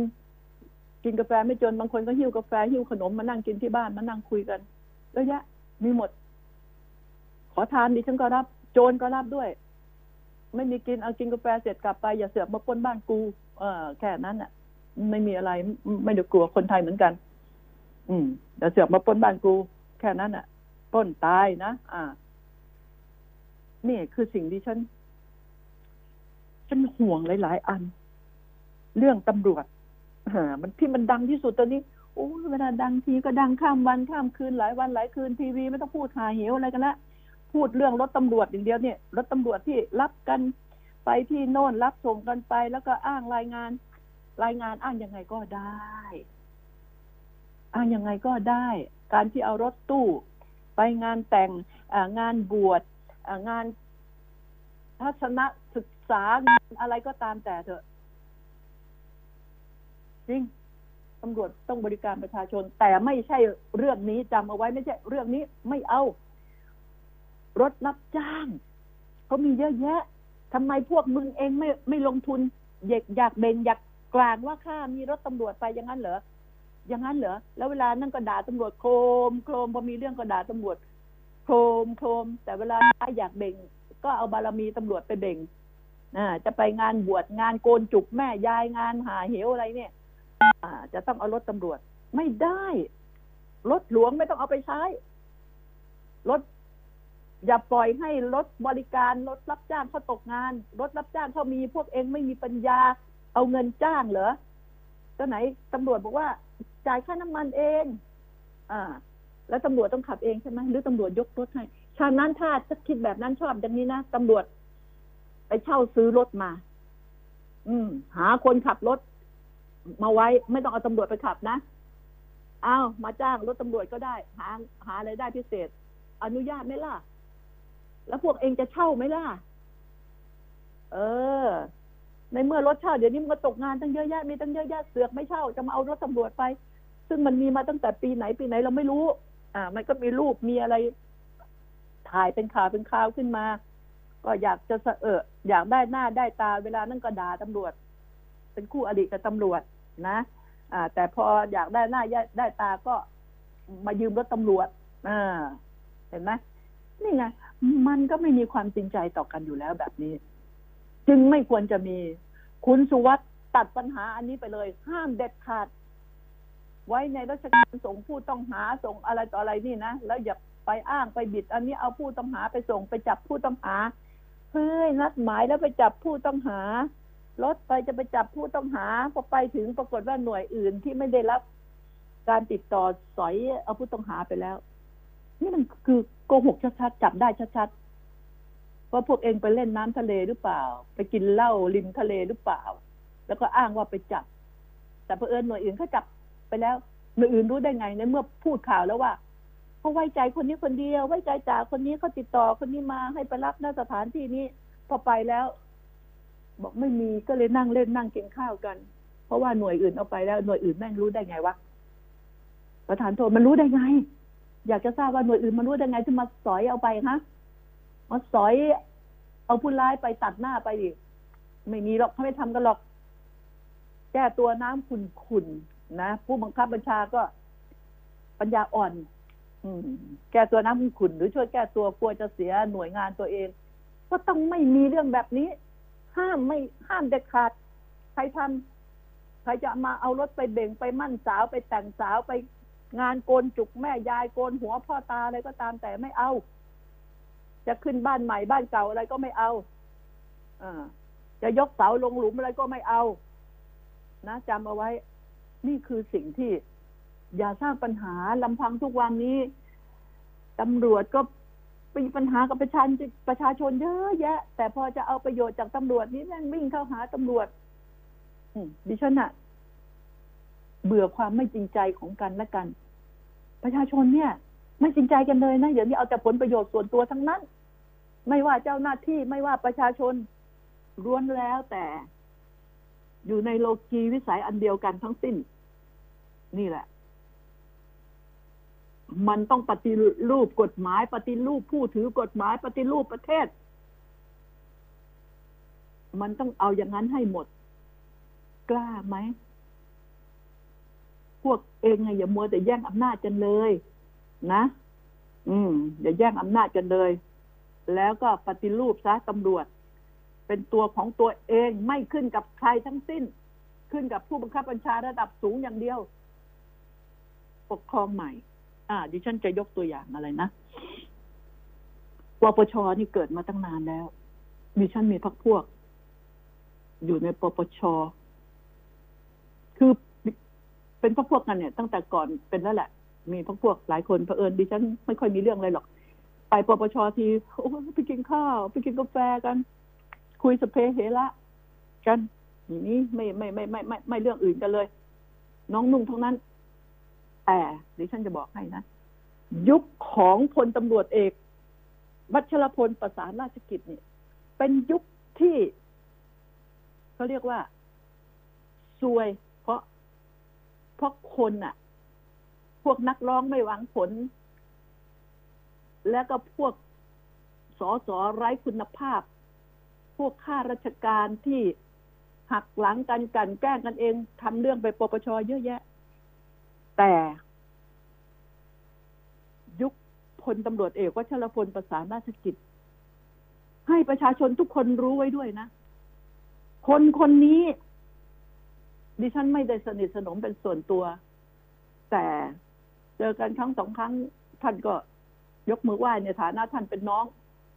กินกาแฟไม่จนบางคนก็หิ้วกาแฟหิ้วขนมมานั่งกินที่บ้านมานั่งคุยกันเยอะแยะ มีหมด ขอทานดิฉันก็รับ โจรก็รับด้วย ไม่มีกินเอากินกาแฟเสร็จกลับไปอย่าเสือกมาป้นบ้านกู เออแค่นั้นอะ ไม่มีอะไร ไม่ได้กลัวคนไทยเหมือนกัน อืมอย่เสือกมาป้นบ้านกู แค่นั้นอะป้นตายนะอ่า นี่คือสิ่งที่ฉัน ฉันห่วงหลาย ๆ อัน เรื่องตำรวจอ่ามันที่มันดังที่สุดตอนนี้โอ้เวลาดังทีก็ดังข้ามวันข้ามคืนหลายวันหลายคืนทีวีไม่ต้องพูดหาเหวอะไรกันละพูดเรื่องรถตำรวจอย่างเดียวเนี่ยรถตำรวจที่รับกันไปที่โน่นรับส่งกันไป แล้วก็อ้างรายงาน รายงานอ้างยังไงก็ได้ อ้างยังไงก็ได้ การที่เอารถตู้ ไปงานแต่งงานบวชงานทัศนศึกษางานอะไรก็ตามแต่เถอะจริงตำรวจต้องบริการประชาชน แต่ไม่ใช่เรื่องนี้จำเอาไว้ไม่ใช่เรื่องนี้ไม่เอา รถรับจ้างเขามีเยอะแยะทำไมพวกมึงเองไม่ไม่ลงทุนอยากอยากเบนอยาก กลางว่าข้ามีรถตำรวจไปอย่างนั้นเหรออย่างนั้นเหรอแล้วเวลานั่นก็ด่าตำรวจโครมโครมพอมีเรื่องก็ด่าตำรวจโครมโครมแต่เวลาอยากเบ่ง ก็เอาบารมีตำรวจไปเบ่งอ่าจะไปงานบวชงานโกนจุกแม่ยายงานหาเหวอะไรเนี่ย อ่า จะต้องเอารถตำรวจไม่ได้รถหลวงไม่ต้องเอาไปใช้รถอย่าปล่อยให้รถบริการรถรับจ้างเขาตกงาน รถรับจ้างเขามีพวกเองไม่มีปัญญา เอาเงินจ้างเหรอก็ไหนตำรวจบอกว่า จ่ายค่าน้ำมันเอง อ่า แล้วตำรวจต้องขับเองใช่ไหมหรือตำรวจยกรถให้ฉะนั้นถ้าจะคิดแบบนั้นชอบอย่างนี้นะตำรวจ ไปเช่าซื้อรถมา อืม หาคนขับรถ มาไว้ ไม่ต้องเอาตำรวจไปขับนะเอามาจ้างรถตำรวจก็ได้ หา หาอะไรได้พิเศษ อนุญาตไหมล่ะ แล้วพวกเองจะเช่าไหมล่ะ เออ ในเมื่อรถเช่าเดี๋ยวนี้มันก็ตกงานตั้งเยอะแยะมีตั้งเยอะแยะเสือกไม่เช่าจะมาเอารถตำรวจไป ซึ่งมันมีมาตั้งแต่ปีไหนปีไหนเราไม่รู้ อ่า มันก็มีรูปมีอะไร ถ่ายเป็นข่าวเป็นข่าวขึ้นมา ก็อยากจะสะเอออยากได้หน้าได้ตาเวลานั่นก็ด่าตำรวจ เป็นคู่อดีตกับตำรวจนะ อ่า แต่พออยากได้หน้าได้ตาก็มายืมรถตำรวจอ่าเห็นไหมนี่ไงมันก็ไม่มีความจริงใจต่อกันอยู่แล้วแบบนี้ จึงไม่ควรจะมี คุณสุวัสด์ตัดปัญหาอันนี้ไปเลย ห้ามเด็ดขาด ไว้ในราชการส่งผู้ต้องหาส่งอะไรต่ออะไรนี่นะ แล้วอย่าไปอ้างไปบิด อันนี้เอาผู้ต้องหาไปส่งไปจับผู้ต้องหาเฮ้ยนัดหมายแล้วไปจับผู้ต้องหารถไปจะไปจับผู้ต้องหาพอไปถึงปรากฏว่าหน่วยอื่นที่ไม่ได้รับการติดต่อสอยเอาผู้ต้องหาไปแล้ว นี่มันคือโกหกชัดๆจับได้ชัดๆ ว่าพวกเองไปเล่นน้ำทะเลหรือเปล่า ไปกินเหล้าริมทะเลหรือเปล่า แล้วก็อ้างว่าไปจับ แต่เพอเอิญหน่วยอื่นเขาจับไปแล้วหน่วยอื่นรู้ได้ไงในเมื่อพูดข่าวแล้วว่าเขาไว้ใจคนนี้คนเดียว ไว้ใจจ่าคนนี้เขาติดต่อคนนี้มาให้ไปรับหน้าสถานที่นี้พอไปแล้ว บอกไม่มีก็เลยนั่งเล่นนั่งกินข้าวกัน เพราะว่าหน่วยอื่นเอาไปแล้วหน่วยอื่นแม่งรู้ได้ไงวะประธานโทษมันรู้ได้ไง อยากจะทราบว่าหน่วยอื่นมันรู้ได้ไงที่มาสอยเอาไปฮะ มาสอย เอาผู้ร้ายไปตัดหน้าไปดิไม่มีหรอกเขาไม่ทำกันหรอก แก้ตัวน้ำขุนขุนๆนะผู้บังคับบัญชาก็ ปัญญาอ่อน อืม แก้ตัวน้ำขุนๆหรือช่วยแก้ตัวกลัวจะเสียหน่วยงานตัวเอง ก็ต้องไม่มีเรื่องแบบนี้ ห้ามไม่ห้ามเด็ดขาด ใครทำใครจะมาเอารถไปเบ่งไปมั่นสาวไปแต่งสาวไปงานโกนจุกแม่ยายโกนหัวพ่อตาอะไรก็ตามแต่ไม่เอา จะขึ้นบ้านใหม่บ้านเก่าอะไรก็ไม่เอาอจะยกเสาลงหลุมอะไรก็ไม่เอา นะจำเอาไว้ นี่คือสิ่งที่ อย่าสร้างปัญหาลำพังทุกวันนี้ตำรวจก็มีปัญหากับประชาชนประชาชนเยอะแยะ แต่พอจะเอาประโยชน์จากตำรวจนี่แม่งวิ่งเข้าหาตำรวจดิฉันอะเบื่อความไม่จริงใจของกันและกัน ประชาชนเนี่ย ไม่จริงใจกันเลยนะเดี๋ยวนี้เอาแต่ผลประโยชน์ส่วนตัวทั้งนั้น ไม่ว่าเจ้าหน้าที่ไม่ว่าประชาชนล้วนแล้วแต่ อยู่ในโลกีวิสัยอันเดียวกันทั้งสิ้น นี่แหละ มันต้องปฏิรูปกฎหมาย ปฏิรูปผู้ถือกฎหมาย ปฏิรูปประเทศ มันต้องเอาอย่างนั้นให้หมด กล้าไหม พวกเองไงอย่ามัวแต่แย่งอำนาจกันเลย นะ อืมอย่าแย่งอำนาจกันเลย แล้วก็ปฏิรูปซะตำรวจ เป็นตัวของตัวเองไม่ขึ้นกับใครทั้งสิ้น ขึ้นกับผู้บังคับบัญชาระดับสูงอย่างเดียว ปกครองใหม่ อ่า ดิฉันจะยกตัวอย่างอะไรนะปปชนี่เกิดมาตั้งนานแล้ว ดิฉันมีพักพวก อยู่ในปปช คือเป็นพักพวกกันเนี่ย ตั้งแต่ก่อนเป็นแล้วแหละ มีพักพวกหลายคนเผอิญดิฉันไม่ค่อยมีเรื่องอะไรหรอก ไปปปชทีโอ้ไปกินข้าว ไปกินกาแฟกัน คุยสเพเฮระกันอย่างนี้ไม่ไม่ไม่ไม่ไม่ไม่เรื่องอื่นกันเลย น้องนุ่งทั้งนั้น แต่ดิฉันจะบอกให้นะ ยุคของพลตำรวจเอกวัชรพลประสานราชกิจเนี่ยเป็นยุคที่เขาเรียกว่าซวย เพราะเพราะคนอะ พวกนักร้องไม่หวังผล แล้วก็พวกสอสอไร้คุณภาพ พวกข้าราชการที่หักหลังกันกันแกล้งกันเองทำเรื่องไปปปชเยอะแยะ แต่ยุคพลตำรวจเอกวัชรพลประสานราชกิจ ให้ประชาชนทุกคนรู้ไว้ด้วยนะ คนคนนี้ ดิฉันไม่ได้สนิทสนมเป็นส่วนตัว แต่ เจอกันครั้งสองครั้งท่านก็ยกมือไหว้ในฐานะท่านเป็นน้อง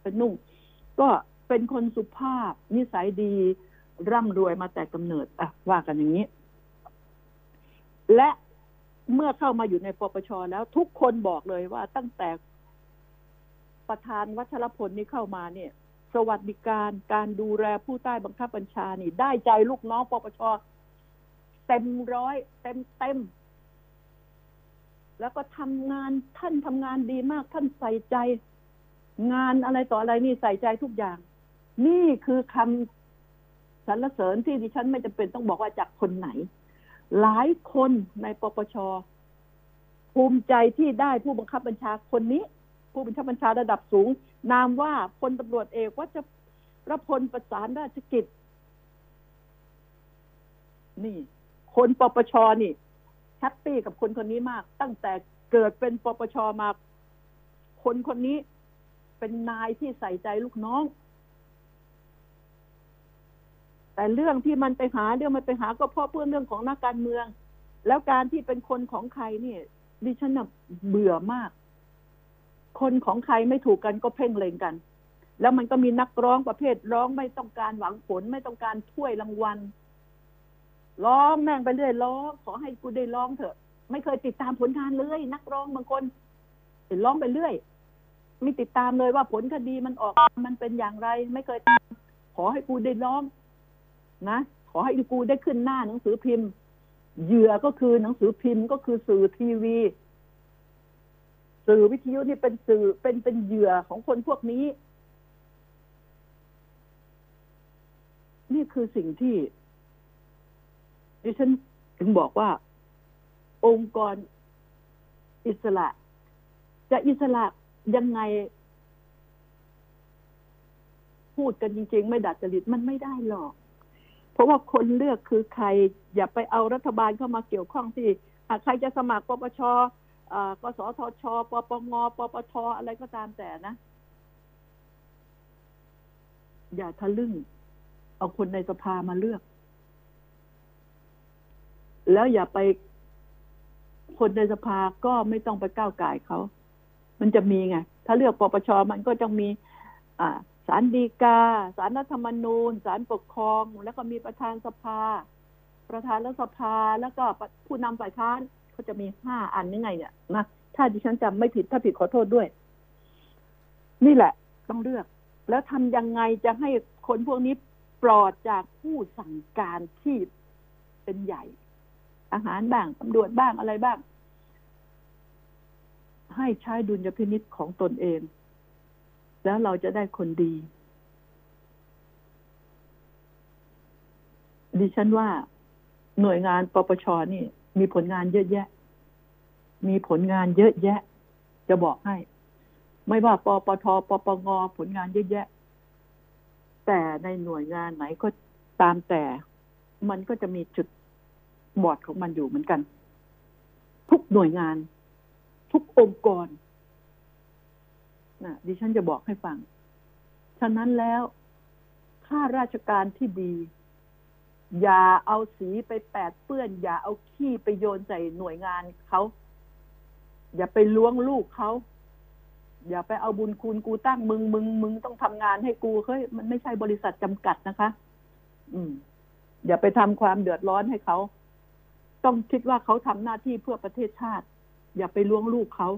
เป็นนุ่ง ก็เป็นคนสุภาพ นิสัยดีร่ำรวยมาแต่กำเนิดอะว่ากันอย่างนี้ และเมื่อเข้ามาอยู่ในปปชแล้ว ทุกคนบอกเลยว่าตั้งแต่ประธานวัชรพลนี้เข้ามาเนี่ย สวัสดิการการดูแลผู้ใต้บังคับบัญชานี่ ได้ใจลูกน้องปปชเต็มร้อย เต็มเต็ม แล้วก็ทำงานท่านทำงานดีมาก ท่านใส่ใจ งานอะไรต่ออะไรนี่ใส่ใจทุกอย่าง นี่คือคำสรรเสริญที่ดิฉันไม่จำเป็นต้องบอกว่าจากคนไหน หลายคนในปปชภูมิใจที่ได้ผู้บังคับบัญชาคนนี้ ผู้บังคับบัญชาระดับสูง นามว่าพลตำรวจเอกวัชรพลประสานราชกิจ นี่ คนปปชนี่ แฮปปี้กับคนคนนี้มาก ตั้งแต่เกิดเป็นปปชมา คนคนนี้เป็นนายที่ใส่ใจลูกน้อง แต่เรื่องที่มันไปหาเรื่องมันไปหาก็เพราะเพื่อเรื่องของนักการเมือง แล้วการที่เป็นคนของใครเนี่ยดิฉันเบื่อมาก คนของใครไม่ถูกกันก็เพ่งเลงกัน แล้วมันก็มีนักร้องประเภทร้องไม่ต้องการหวังผลไม่ต้องการถ้วยรางวัล ร้องแม่งไปเรื่อยร้องขอให้กูได้ร้องเถอะ ไม่เคยติดตามผลงานเลย นักร้องบางคนเห็นร้องไปเรื่อยไม่ติดตามเลยว่าผลคดีมันออกมันเป็นอย่างไร ไม่เคยตามขอให้กูได้ร้อง นะขอให้กูได้ขึ้นหน้าหนังสือพิมพ์เหยื่อก็คือหนังสือพิมพ์ก็คือสื่อทีวี สื่อวิทยุนี่เป็นสื่อเป็นเป็นเหยื่อของคนพวกนี้ นี่คือสิ่งที่ ดิฉันถึงบอกว่า องค์กรอิสระ จะอิสระยังไง พูดกันจริง ๆ ไม่ดัดจริตมันไม่ได้หรอก เพราะว่าคนเลือกคือใคร อย่าไปเอารัฐบาลเข้ามาเกี่ยวข้องที่ใครจะสมัครปปชอ่ากสทช ปปง ปปทอะไรก็ตามแต่นะ อย่าทะลึ่ง เอาคนในสภามาเลือก แล้วอย่าไปคนในสภาก็ไม่ต้องไปก้าวไก่เขา มันจะมีไง ถ้าเลือกปปชมันก็จะมี อ่าศาลฎีกาศาลรัฐธรรมนูญศาลปกครอง แล้วก็มีประธานสภา ประธานรัฐสภา แล้วก็ผู้นำฝ่ายค้านเขาจะมีห้าอันนี่ไง เนี่ยนะ ถ้าดิฉันจำไม่ผิด ถ้าผิดขอโทษด้วย นี่แหละ ต้องเลือก แล้วทำยังไงจะให้คนพวกนี้ปลอดจากผู้สั่งการที่เป็นใหญ่ ทหารบ้างตำรวจบ้างอะไรบ้าง ให้ใช้ดุลยพินิษของตนเอง แล้วเราจะได้คนดี ดิฉันว่าหน่วยงานปปชนี่ มีผลงานเยอะแยะ มีผลงานเยอะแยะ จะบอกให้ ไม่ว่าปปทปปงผลงานเยอะแยะ แต่ในหน่วยงานไหนก็ตามแต่ มันก็จะมีจุด บอร์ดของมันอยู่เหมือนกัน ทุกหน่วยงาน ทุกองค์กรนะดิฉันจะบอกให้ฟัง ฉะนั้นแล้วข้าราชการที่ดี อย่าเอาสีไปแปดเปื้อน อย่าเอาขี้ไปโยนใส่หน่วยงานเขาอย่าไปล้วงลูกเขาอย่าไปเอาบุญคุณกูตั้งมึงมึงมึงต้องทำงานให้กูเฮ้ยมันไม่ใช่บริษัทจำกัดนะคะ อืม อย่าไปทำความเดือดร้อนให้เขา ต้องคิดว่าเขาทำหน้าที่เพื่อประเทศชาติ อย่าไปล้วงลูกเขา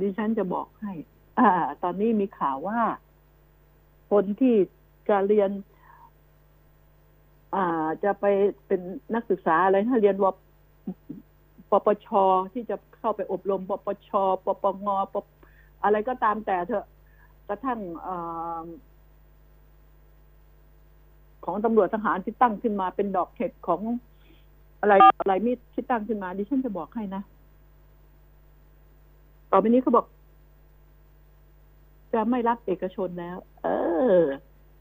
ดิฉันจะบอกให้ อ่า ตอนนี้มีข่าวว่า คนที่จะเรียน อ่า จะไปเป็นนักศึกษาอะไรถ้าเรียนวปปชที่จะเข้าไปอบรม ปปช ปปงปอะไรก็ตามแต่เถอะ กระทั่ง ของตำรวจทหารที่ตั้งขึ้นมาเป็นดอกเห็ดของอะไรอะไรมีที่ตั้งขึ้นมาดิฉันจะบอกให้นะต่อไปนี้เขาบอก จะไม่รับเอกชนแล้ว เออ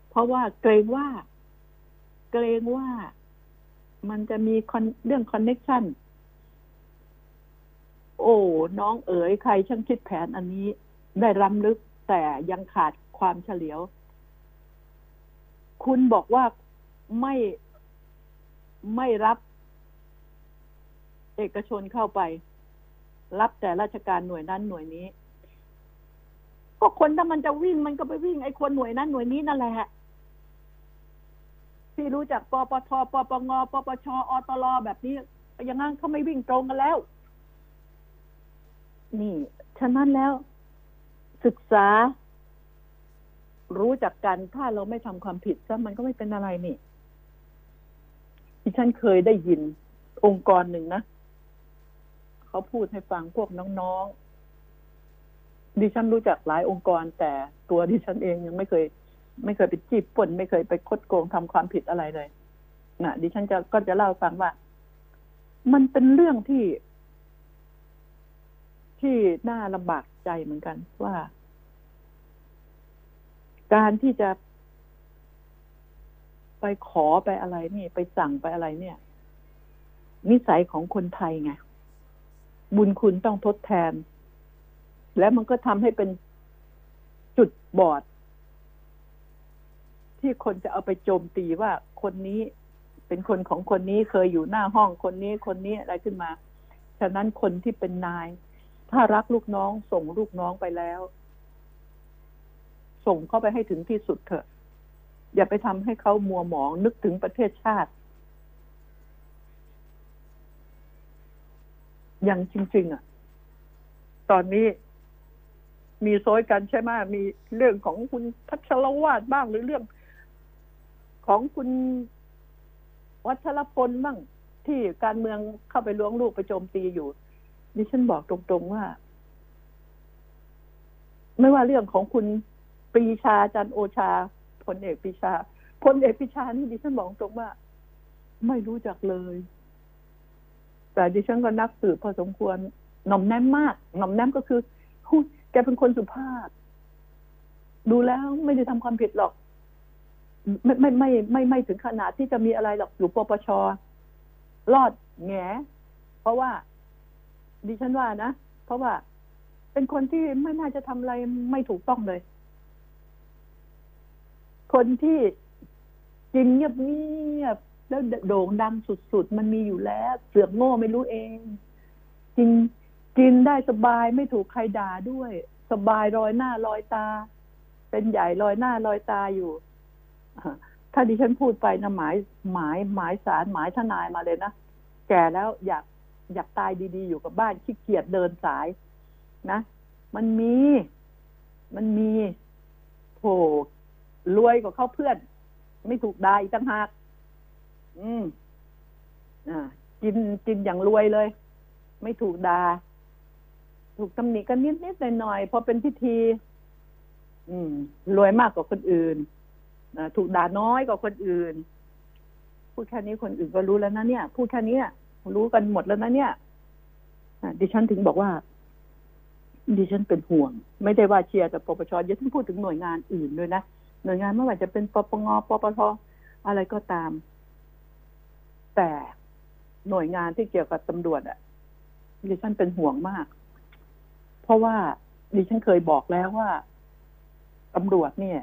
เพราะว่าเกรงว่า เกรงว่ามันจะมีเรื่องคอนเน็กชันโอ้ น้องเอ๋ยใครช่างคิดแผนอันนี้ ได้รำลึกแต่ยังขาดความเฉลียว คุณบอกว่าไม่ไม่รับเอกชนเข้าไป รับแต่ราชการหน่วยนั้นหน่วยนี้ ก็คนถ้ามันจะวิ่งมันก็ไปวิ่งไอ้คนหน่วยนั้นหน่วยนี้นั่นแหละที่รู้จักปปทปปงปปชอตลแบบนี้อย่างนั้นเขาไม่วิ่งตรงกันแล้ว นี่ ฉะนั้นแล้ว ศึกษา รู้จักกันถ้าเราไม่ทำความผิดซะมันก็ไม่เป็นอะไรนี่ที่ฉันเคยได้ยินองค์กรหนึ่งนะเขาพูดให้ฟังพวกน้องๆดิฉันรู้จักหลายองค์กร แต่ตัวดิฉันเองยังไม่เคย ไม่เคยไปจีบป่นไม่เคยไปคดโกงทำความผิดอะไรเลยนะดิฉันจะก็จะเล่าฟังว่า มันเป็นเรื่องที่ที่น่าลำบากใจเหมือนกันว่า การที่จะ ไปขอไปอะไรนี่ ไปสั่งไปอะไรเนี่ย นิสัยของคนไทยไง บุญคุณต้องทดแทน และมันก็ทำให้เป็นจุดบอด ที่คนจะเอาไปโจมตีว่าคนนี้เป็นคนของคนนี้เคยอยู่หน้าห้องคนนี้คนนี้อะไรขึ้นมา ฉะนั้นคนที่เป็นนาย ถ้ารักลูกน้องส่งลูกน้องไปแล้ว ส่งเข้าไปให้ถึงที่สุดเถอะ อย่าไปทำให้เขามัวหมองนึกถึงประเทศชาติ อย่างจริง ๆ อะ ตอนนี้มีโซยกันใช่ไหมมีเรื่องของคุณพัชรวาดบ้างหรือเรื่อง ของคุณวัชรพลบ้างที่การเมืองเข้าไปล้วงลูกไปโจมตีอยู่ดิฉันบอกตรงๆว่า ไม่ว่าเรื่องของคุณ ปรีชาจันโอชาพลเอกปรีชาพลเอกปรีชานี่ดิฉันบอกตรงว่า ไม่รู้จักเลย แต่ดิฉันก็นักสืบพอสมควรหน่อมแนมมากหน่อมแนมก็คือแกเป็นคนสุภาพ ดูแล้วไม่ได้ทำความผิดหรอก ไม่ไม่ไม่ไม่ไม่ถึงขนาดที่จะมีอะไรหรอกอยู่ปปชรอดแงเพราะว่า ดิฉันว่านะ เพราะว่าเป็นคนที่ไม่น่าจะทำอะไรไม่ถูกต้องเลย คนที่กินเงียบเงียบแล้วโด่งดังสุด ๆ มันมีอยู่แล้ว เสือกโง่ไม่รู้เอง กินกินได้สบายไม่ถูกใครด่าด้วย สบายลอยหน้าลอยตา เป็นใหญ่ลอยหน้าลอยตาอยู่ถ้าดิฉันพูดไปนะหมายหมายหมายสารหมายทนายมาเลยนะแก่แล้วอยากอยากตายดีๆ อยู่กับบ้านขี้เกียจเดินสาย นะ มันมี มันมีโถ รวยกว่าเขาเพื่อน ไม่ถูกด่าอีกต่างหากอืม อ่า กินกินอย่างรวยเลย ไม่ถูกด่าถูกตำหนิกันนิดนิดหน่อยหน่อยๆพอเป็นพิธี อืม รวยมากกว่าคนอื่นอ่าถูกด่าน้อยกว่าคนอื่น พูดแค่นี้คนอื่นก็รู้แล้วนะเนี่ย พูดแค่นี้รู้กันหมดแล้วนะเนี่ยดิฉันถึงบอกว่า ดิฉันเป็นห่วง ไม่ได้ว่าเชียร์แต่ปปชยังพูดถึงหน่วยงานอื่นด้วยนะ หน่วยงานไม่ว่าจะเป็นปปงปปทอะไรก็ตาม แต่หน่วยงานที่เกี่ยวกับตำรวจอะดิฉันเป็นห่วงมาก เพราะว่าดิฉันเคยบอกแล้วว่าตำรวจเนี่ย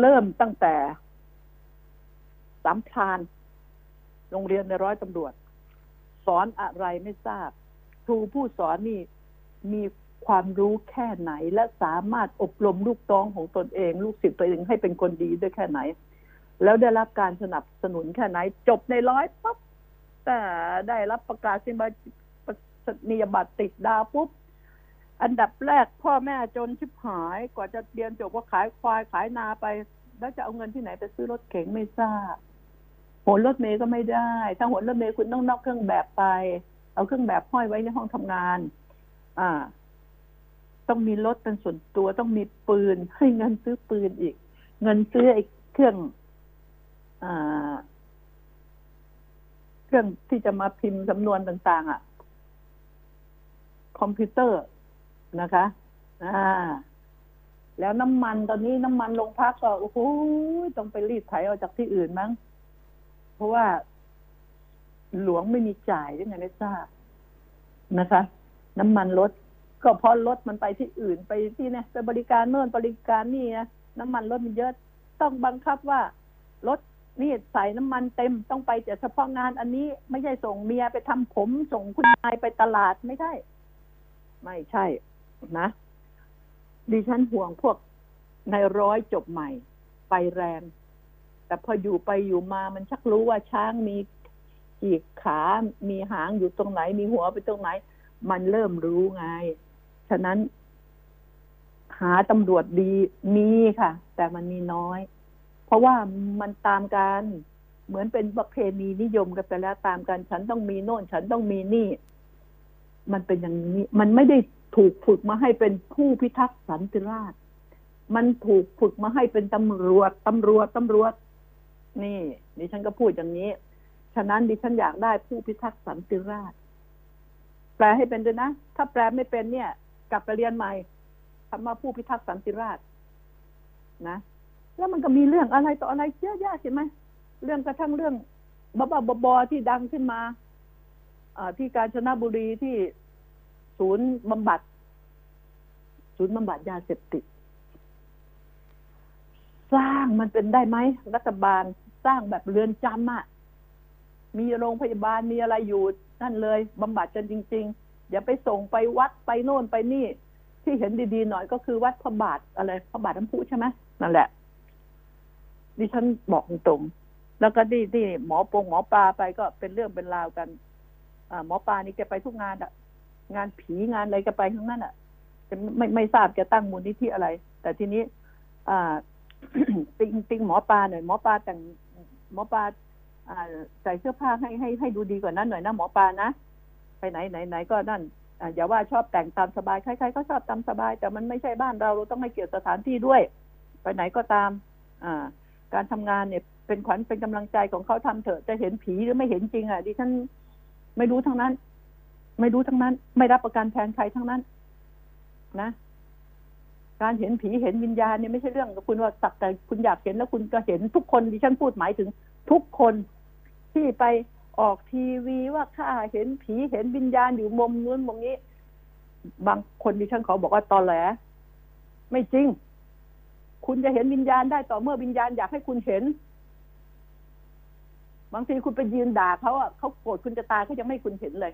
เริ่มตั้งแต่สามพรานโรงเรียนในร้อยตำรวจ สอนอะไรไม่ทราบ ครูผู้สอนนี่มี ความรู้แค่ไหน และสามารถอบรมลูกน้องของตนเอง ลูกศิษย์ตัวเองให้เป็นคนดีได้แค่ไหน แล้วได้รับการสนับสนุนแค่ไหน จบในร้อยปั๊บแต่ได้รับประกาศนียบัตรติดดาวปุ๊บอันดับแรกพ่อแม่จนชิบหายกว่าจะเรียนจบก็ขายควายขายนาไป แล้วจะเอาเงินที่ไหนไปซื้อรถเก๋งไม่ทราบโหนรถเมย์ก็ไม่ได้ ถ้าโหนรถเมย์คุณต้องนอกเครื่องแบบไป เอาเครื่องแบบห้อยไว้ในห้องทำงาน อ่า ต้องมีรถเป็นส่วนตัวต้องมีปืน ให้เงินซื้อปืนอีก เงินซื้อไอ้เครื่องอเครื่องที่จะมาพิมพ์สำนวนต่าง ๆ อะ คอมพิวเตอร์นะคะ อ่า แล้วน้ำมันตอนนี้น้ำมันลงพักก็โอ้โหต้องไปรีดไถเอาจากที่อื่นมั้ง เพราะว่าหลวงไม่มีจ่ายยังไงไม่ทราบนะคะ น้ำมันลด ก็เพราะรถมันไปที่อื่นไปที่เนี่ยไปบริการโน่นบริการนี่นะน้ำมันรถมันเยอะต้องบังคับว่ารถนี่ใส่น้ำมันเต็มต้องไปแต่เฉพาะงานอันนี้ไม่ใช่ส่งเมียไปทำผม ส่งคุณนายไปตลาดไม่ได้ไม่ใช่นะดิฉันห่วงพวกในร้อยจบใหม่ ไปแรง แต่พออยู่ไปอยู่มามันชักรู้ว่าช้างมีกีกขา มีหางอยู่ตรงไหน มีหัวไปตรงไหน มันเริ่มรู้ไง ฉะนั้น หาตำรวจดีมีค่ะ แต่มันมีน้อย เพราะว่ามันตามกันเหมือนเป็นประเพณีนิยมกันไปแล้วตามกันฉันต้องมีโน่น ฉันต้องมีนี่ มันเป็นอย่างนี้ มันไม่ได้ถูกฝึกมาให้เป็นผู้พิทักษ์สันติราษฎร์มันถูกฝึกมาให้เป็นตำรวจตำรวจตำรวจ นี่ดิฉันก็พูดอย่างนี้ ฉะนั้นดิฉันอยากได้ผู้พิทักษ์สันติราษฎร์แปลให้เป็นด้วยนะ ถ้าแปลไม่เป็นเนี่ย กลับไปเรียนใหม่คำว่าผู้พิทักษ์สันติราษฎร์นะ แล้วมันก็มีเรื่องอะไรต่ออะไรเยอะแยะใช่ไหมเรื่องกระทั่งเรื่องบ้าๆบอๆที่ดังขึ้นมาอ่าที่กาญจนบุรีที่ศูนย์บำบัด ศูนย์บำบัดยาเสพติด สร้างมันเป็นได้ไหมรัฐบาลสร้างแบบเรือนจำอะ่ะมีโรงพยาบาลมีอะไรอยู่นั่นเลยบำบัดกันจริง ๆ อย่าไปส่งไปวัดไปโน่นไปนี่ ที่เห็นดีๆหน่อยก็คือวัดพระบาทอะไรพระบาทน้ำพุใช่ไหมนั่นแหละ ดิฉันบอกตรงๆแล้วก็ที่ที่หมอปงหมอปลาไปก็เป็นเรื่องเป็นราวกันอหมอปลานี่แกไปทุกงานอะงานผีงานอะไรก็ไปทั้งนั้นอะจะไม่ไม่ทราบจะตั้งมูลนิธิอะไร แต่ทีนี้ อ่าติงติงหมอปลาหน่อยหมอปลาแต่งหมอปลาใส่เสื้อผ้าให้ให้ให้ดูดีกว่านั้นหน่อยนะหมอปลานะ ไปไหนไหนไหนก็นั่นอย่าว่าชอบแต่งตามสบายใครๆก็ชอบตามสบาย แต่มันไม่ใช่บ้านเราเราต้องให้เกียรติสถานที่ด้วย ไปไหนก็ตาม อ่า การทำงานเนี่ยเป็นขวัญเป็นกำลังใจของเขาทำเถอะจะเห็นผีหรือไม่เห็นจริงอะดิฉันไม่รู้ทั้งนั้น ไม่รู้ทั้งนั้น ไม่รับประกันแทนใครทั้งนั้น นะการเห็นผีเห็นวิญญาณเนี่ยไม่ใช่เรื่องคุณว่าสักแต่คุณอยากเห็นแล้วคุณก็เห็นทุกคนดิฉันพูดหมายถึงทุกคนที่ไป ออกทีวีว่าข้าเห็นผีเห็นวิญญาณอยู่มุมนู้นมุมนี้ บางคนดิฉันเขาบอกว่าตอนแหลไม่จริง คุณจะเห็นวิญญาณได้ต่อเมื่อวิญญาณอยากให้คุณเห็น บางทีคุณไปยืนด่าเขาอะเขาโกรธคุณจะตายเขายังไม่คุณเห็นเลย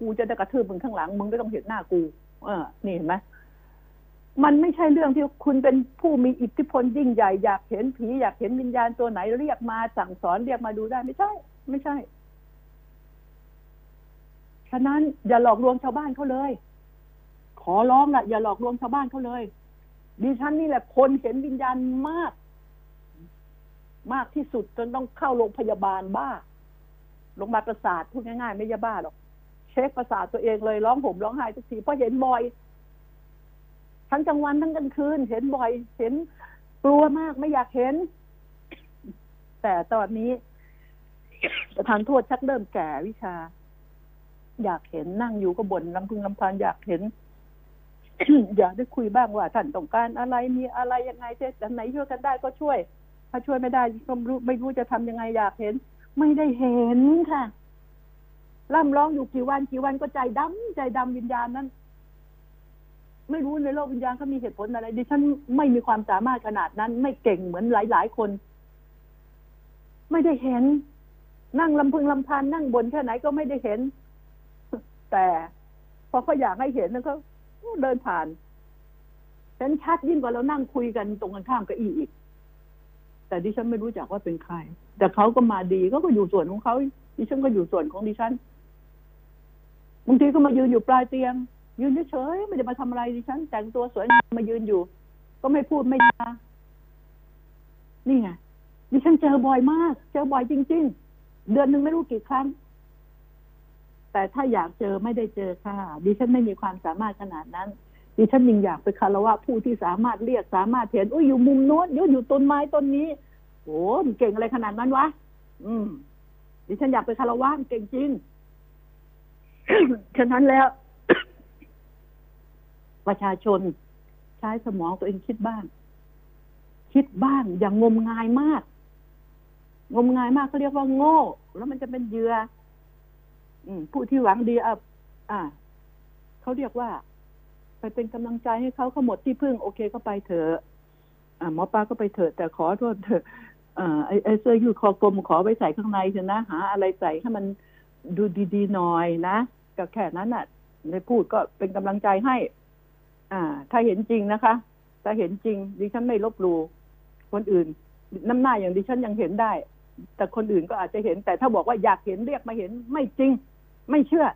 กูจะได้กระทืบมึงข้างหลัง มึงไม่ต้องเห็นหน้ากู เออ นี่เห็นไหมมันไม่ใช่เรื่องที่คุณเป็นผู้มีอิทธิพลยิ่งใหญ่อยากเห็นผีอยากเห็นวิญญาณตัวไหนเรียกมาสั่งสอนเรียกมาดูได้ไม่ใช่ ไม่ใช่ ฉะนั้นอย่าหลอกลวงชาวบ้านเขาเลย ขอร้องละอย่าหลอกลวงชาวบ้านเขาเลย ดิฉันนี่แหละคนเห็นวิญญาณมาก มากที่สุดจนต้องเข้าโรงพยาบาลบ้าโรงพยาบาลประสาทพูดง่ายๆ ไม่ยาบ้าหรอกเช็คประสาทตัวเองเลยร้องห่มร้องไห้ทุกทีเพราะเห็นบ่อย ทั้งกลางวันทั้งกลางคืน เห็นบ่อย เห็นกลัวมากไม่อยากเห็น แต่ตอนนี้ประธานโทษชักเริ่มแก่วิชา อยากเห็นนั่งอยู่ก็บ่นลำพึงลำพันอยากเห็น อยากได้คุยบ้างว่าท่านต้องการอะไรมีอะไรยังไงเจ๊อันไหนช่วยกันได้ก็ช่วย ถ้าช่วยไม่ได้ก็ไม่รู้ไม่รู้จะทำยังไงอยากเห็น ไม่ได้เห็นค่ะร่ำร้องอยู่กี่วันกี่วันก็ใจดำใจดำวิญญาณนั้น ไม่รู้ในโลกวิญญาณเขามีเหตุผลอะไรดิฉันไม่มีความสามารถขนาดนั้น ไม่เก่งเหมือนหลาย ๆ คน ไม่ได้เห็น นั่งลำพึงลำพันนั่งบนแค่ไหนก็ไม่ได้เห็น แต่พอเขาอยากให้เห็นแล้วก็เดินผ่านเห็นชัดยิ่งกว่าเรานั่งคุยกันตรงกันข้ามกับอีอีก แต่ดิฉันไม่รู้จักว่าเป็นใคร แต่เขาก็มาดีเขาก็อยู่ส่วนของเขาดิฉันก็อยู่ส่วนของดิฉันบางทีก็มายืนอยู่ปลายเตียง ยืนเฉยๆไม่ได้มาทำอะไรดิฉัน แต่งตัวสวยมมายืนอยู่ ก็ไม่พูดไม่จานี่ไงดิฉันเจอบ่อยมาก เจอบ่อยจริง ๆ เดือนหนึ่งไม่รู้กี่ครั้ง แต่ถ้าอยากเจอไม่ได้เจอค่ะ ดิฉันไม่มีความสามารถขนาดนั้น ดิฉันยังอยากไปคารวะผู้ที่สามารถเรียกสามารถเห็นอุ้ยอยู่มุมโน้นอยู่อยู่ต้นไม้ต้นนี้โอ้มเก่งอะไรขนาดนั้นวะอืม ดิฉันอยากไปคารวะเก่งจริงฉะนั้นแล้ว ประชาชนใช้สมองตัวเองคิดบ้าง คิดบ้าง อย่างงมงายมาก งมงายมากเขาเรียกว่าโง่ แล้วมันจะเป็นเหยื่อ ผู้ที่หวังดีอะอ่าเขาเรียกว่า ไปเป็นกำลังใจให้เขาเขาหมดที่พึ่ง โอเคก็ไปเถอะอ่าหมอปลาก็ไปเถอะแต่ขอโทษเถอะไอ้เสื้อยืดคอกลมขอไปใส่ข้างในเถอะนะหา อะไรใส่ให้มันดูดีๆหน่อยนะก็แค่นั้นน่ะในพูดก็เป็นกำลังใจให้ อ่า ถ้าเห็นจริงนะคะถ้าเห็นจริง ดิฉันไม่ลบหลู่คนอื่น น้ำหน้าอย่างดิฉันยังเห็นได้ แต่คนอื่นก็อาจจะเห็น แต่ถ้าบอกว่าอยากเห็นเรียกมาเห็นไม่จริง ไม่เชื่อ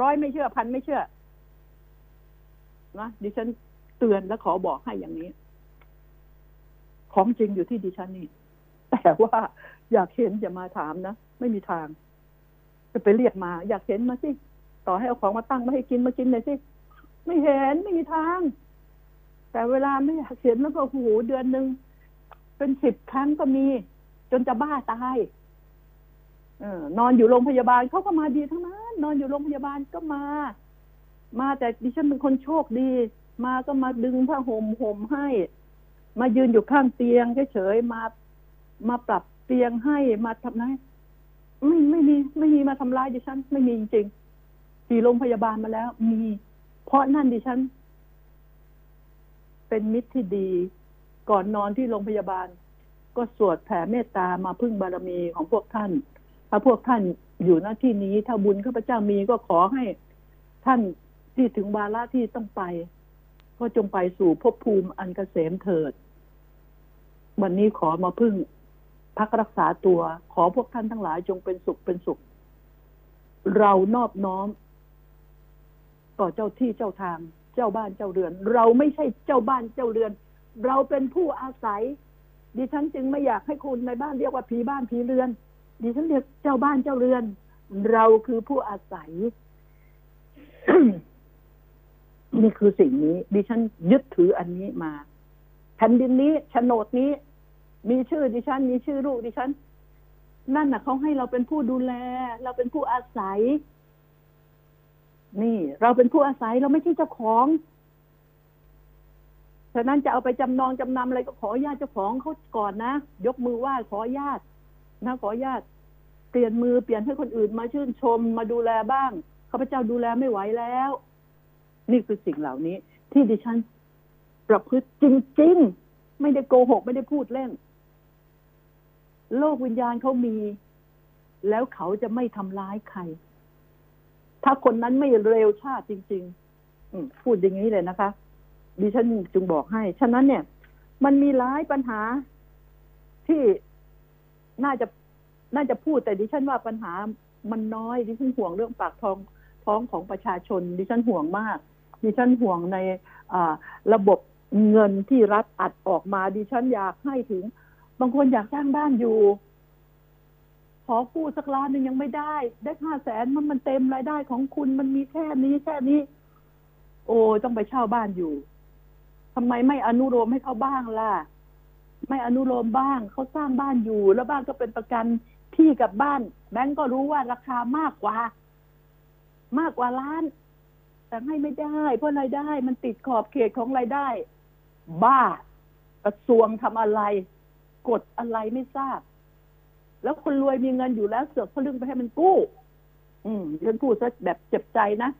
ร้อยไม่เชื่อพันไม่เชื่อนะดิฉันเตือนและขอบอกให้อย่างนี้ ของจริงอยู่ที่ดิฉันนี่ แต่ว่าอยากเห็นอย่ามาถามนะ ไม่มีทาง จะไปเรียกมา อยากเห็นมาสิ ต่อให้เอาของมาตั้งมาให้กินมากินเลยสิ ไม่เห็นไม่มีทาง แต่เวลาไม่อยากเห็นแล้วก็โอ้โหเดือนหนึ่งเป็นสิบครั้งก็มี จนจะบ้าตาย นอนอยู่โรงพยาบาลเขาก็มาดีทั้งนั้น นอนอยู่โรงพยาบาลก็มา มาแต่ดิฉันเป็นคนโชคดี มาก็มาดึงผ้าห่มห่มให้ มายืนอยู่ข้างเตียงเฉยๆมามาปรับเตียงให้มาทำไงไม่ไม่มีไม่มีมาทำร้ายดิฉัน ไม่มีจริงๆที่โรงพยาบาลมาแล้ว มี เพราะนั่นดิฉัน เป็นมิตรที่ดี ก่อนนอนที่โรงพยาบาล ก็สวดแผ่เมตตามาพึ่งบารมีของพวกท่าน ถ้าพวกท่านอยู่หน้าที่นี้ ถ้าบุญข้าพเจ้ามีก็ขอให้ท่านที่ถึงวาระที่ต้องไป ก็จงไปสู่ภพภูมิอันเกษมเถิด วันนี้ขอมาพึ่งพักรักษาตัว ขอพวกท่านทั้งหลายจงเป็นสุขเป็นสุข เรานอบน้อม ต่อเจ้าที่เจ้าทาง เจ้าบ้านเจ้าเรือน เราไม่ใช่เจ้าบ้านเจ้าเรือน เราเป็นผู้อาศัย ดิฉันจึงไม่อยากให้คุณในบ้านเรียกว่าผีบ้านผีเรือน ดิฉันเรียกเจ้าบ้านเจ้าเรือน เราคือผู้อาศัย นี่คือสิ่งนี้ ดิฉันยึดถืออันนี้มาแผ่นดินนี้โฉนดนี้ มีชื่อดิฉัน มีชื่อลูกดิฉัน นั่นน่ะเขาให้เราเป็นผู้ดูแล เราเป็นผู้อาศัย นี่ เราเป็นผู้อาศัยเราไม่ใช่เจ้าของฉะนั้นจะเอาไปจำนองจำนำอะไรก็ขอญาตเจ้าของเขาก่อนนะ ยกมือไหว้ขอญาต นะขอญาตเปลี่ยนมือเปลี่ยนให้คนอื่นมาชื่นชมมาดูแลบ้างข้าพเจ้าดูแลไม่ไหวแล้ว นี่คือสิ่งเหล่านี้ ที่ดิฉันประพฤติจริง ๆ ไม่ได้โกหก ไม่ได้พูดเล่น โลกวิญญาณเขามี แล้วเขาจะไม่ทำร้ายใคร ถ้าคนนั้นไม่เร็วชาติจริง ๆ พูดอย่างนี้เลยนะคะดิฉันจึงบอกให้ ฉะนั้นเนี่ย มันมีหลายปัญหาที่ น่าจะน่าจะพูดแต่ดิฉันว่าปัญหามันน้อยดิฉันห่วงเรื่องปากท้องท้องของประชาชน ดิฉันห่วงมาก ดิฉันห่วงในระบบเงินที่รัฐอัดออกมา ดิฉันอยากให้ถึง บางคนอยากสร้างบ้านอยู่ ขอกู้สักล้านหนึ่งยังไม่ได้ ได้ห้าแสนมันมันเต็มรายได้ของคุณมันมีแค่นี้แค่นี้ โอ้ต้องไปเช่าบ้านอยู่ทำไมไม่อนุโลมให้เขาบ้างล่ะ ไม่อนุโลมบ้างเขาสร้างบ้านอยู่ แล้วบ้านก็เป็นประกันที่กับบ้านแบงก์ก็รู้ว่าราคามากกว่า มากกว่าล้าน แต่ให้ไม่ได้ เพราะรายได้ มันติดขอบเขตของรายได้ บ้ากระทรวงทำอะไร กฎอะไรไม่ทราบ แล้วคนรวยมีเงินอยู่แล้วเสือกพลึงไปให้มันกู้ อืมฉันพูดซะแบบเจ็บใจนะ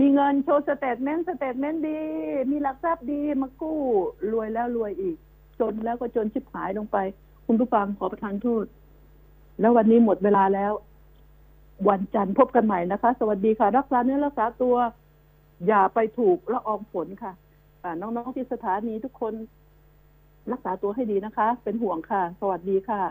มีเงินโชว์ statement statement ดี มีหลักทรัพย์ดีมากู้ รวยแล้วรวยอีก จนแล้วก็จนชิบหายลงไป คุณผู้ฟังขอประทานโทษแล้ววันนี้หมดเวลาแล้ว วันจันทร์พบกันใหม่นะคะ สวัสดีค่ะ รักษาเนื้อรักษาตัว อย่าไปถูกละอองฝนค่ะน้องๆที่สถานีทุกคน รักษาตัวให้ดีนะคะ เป็นห่วงค่ะ สวัสดีค่ะ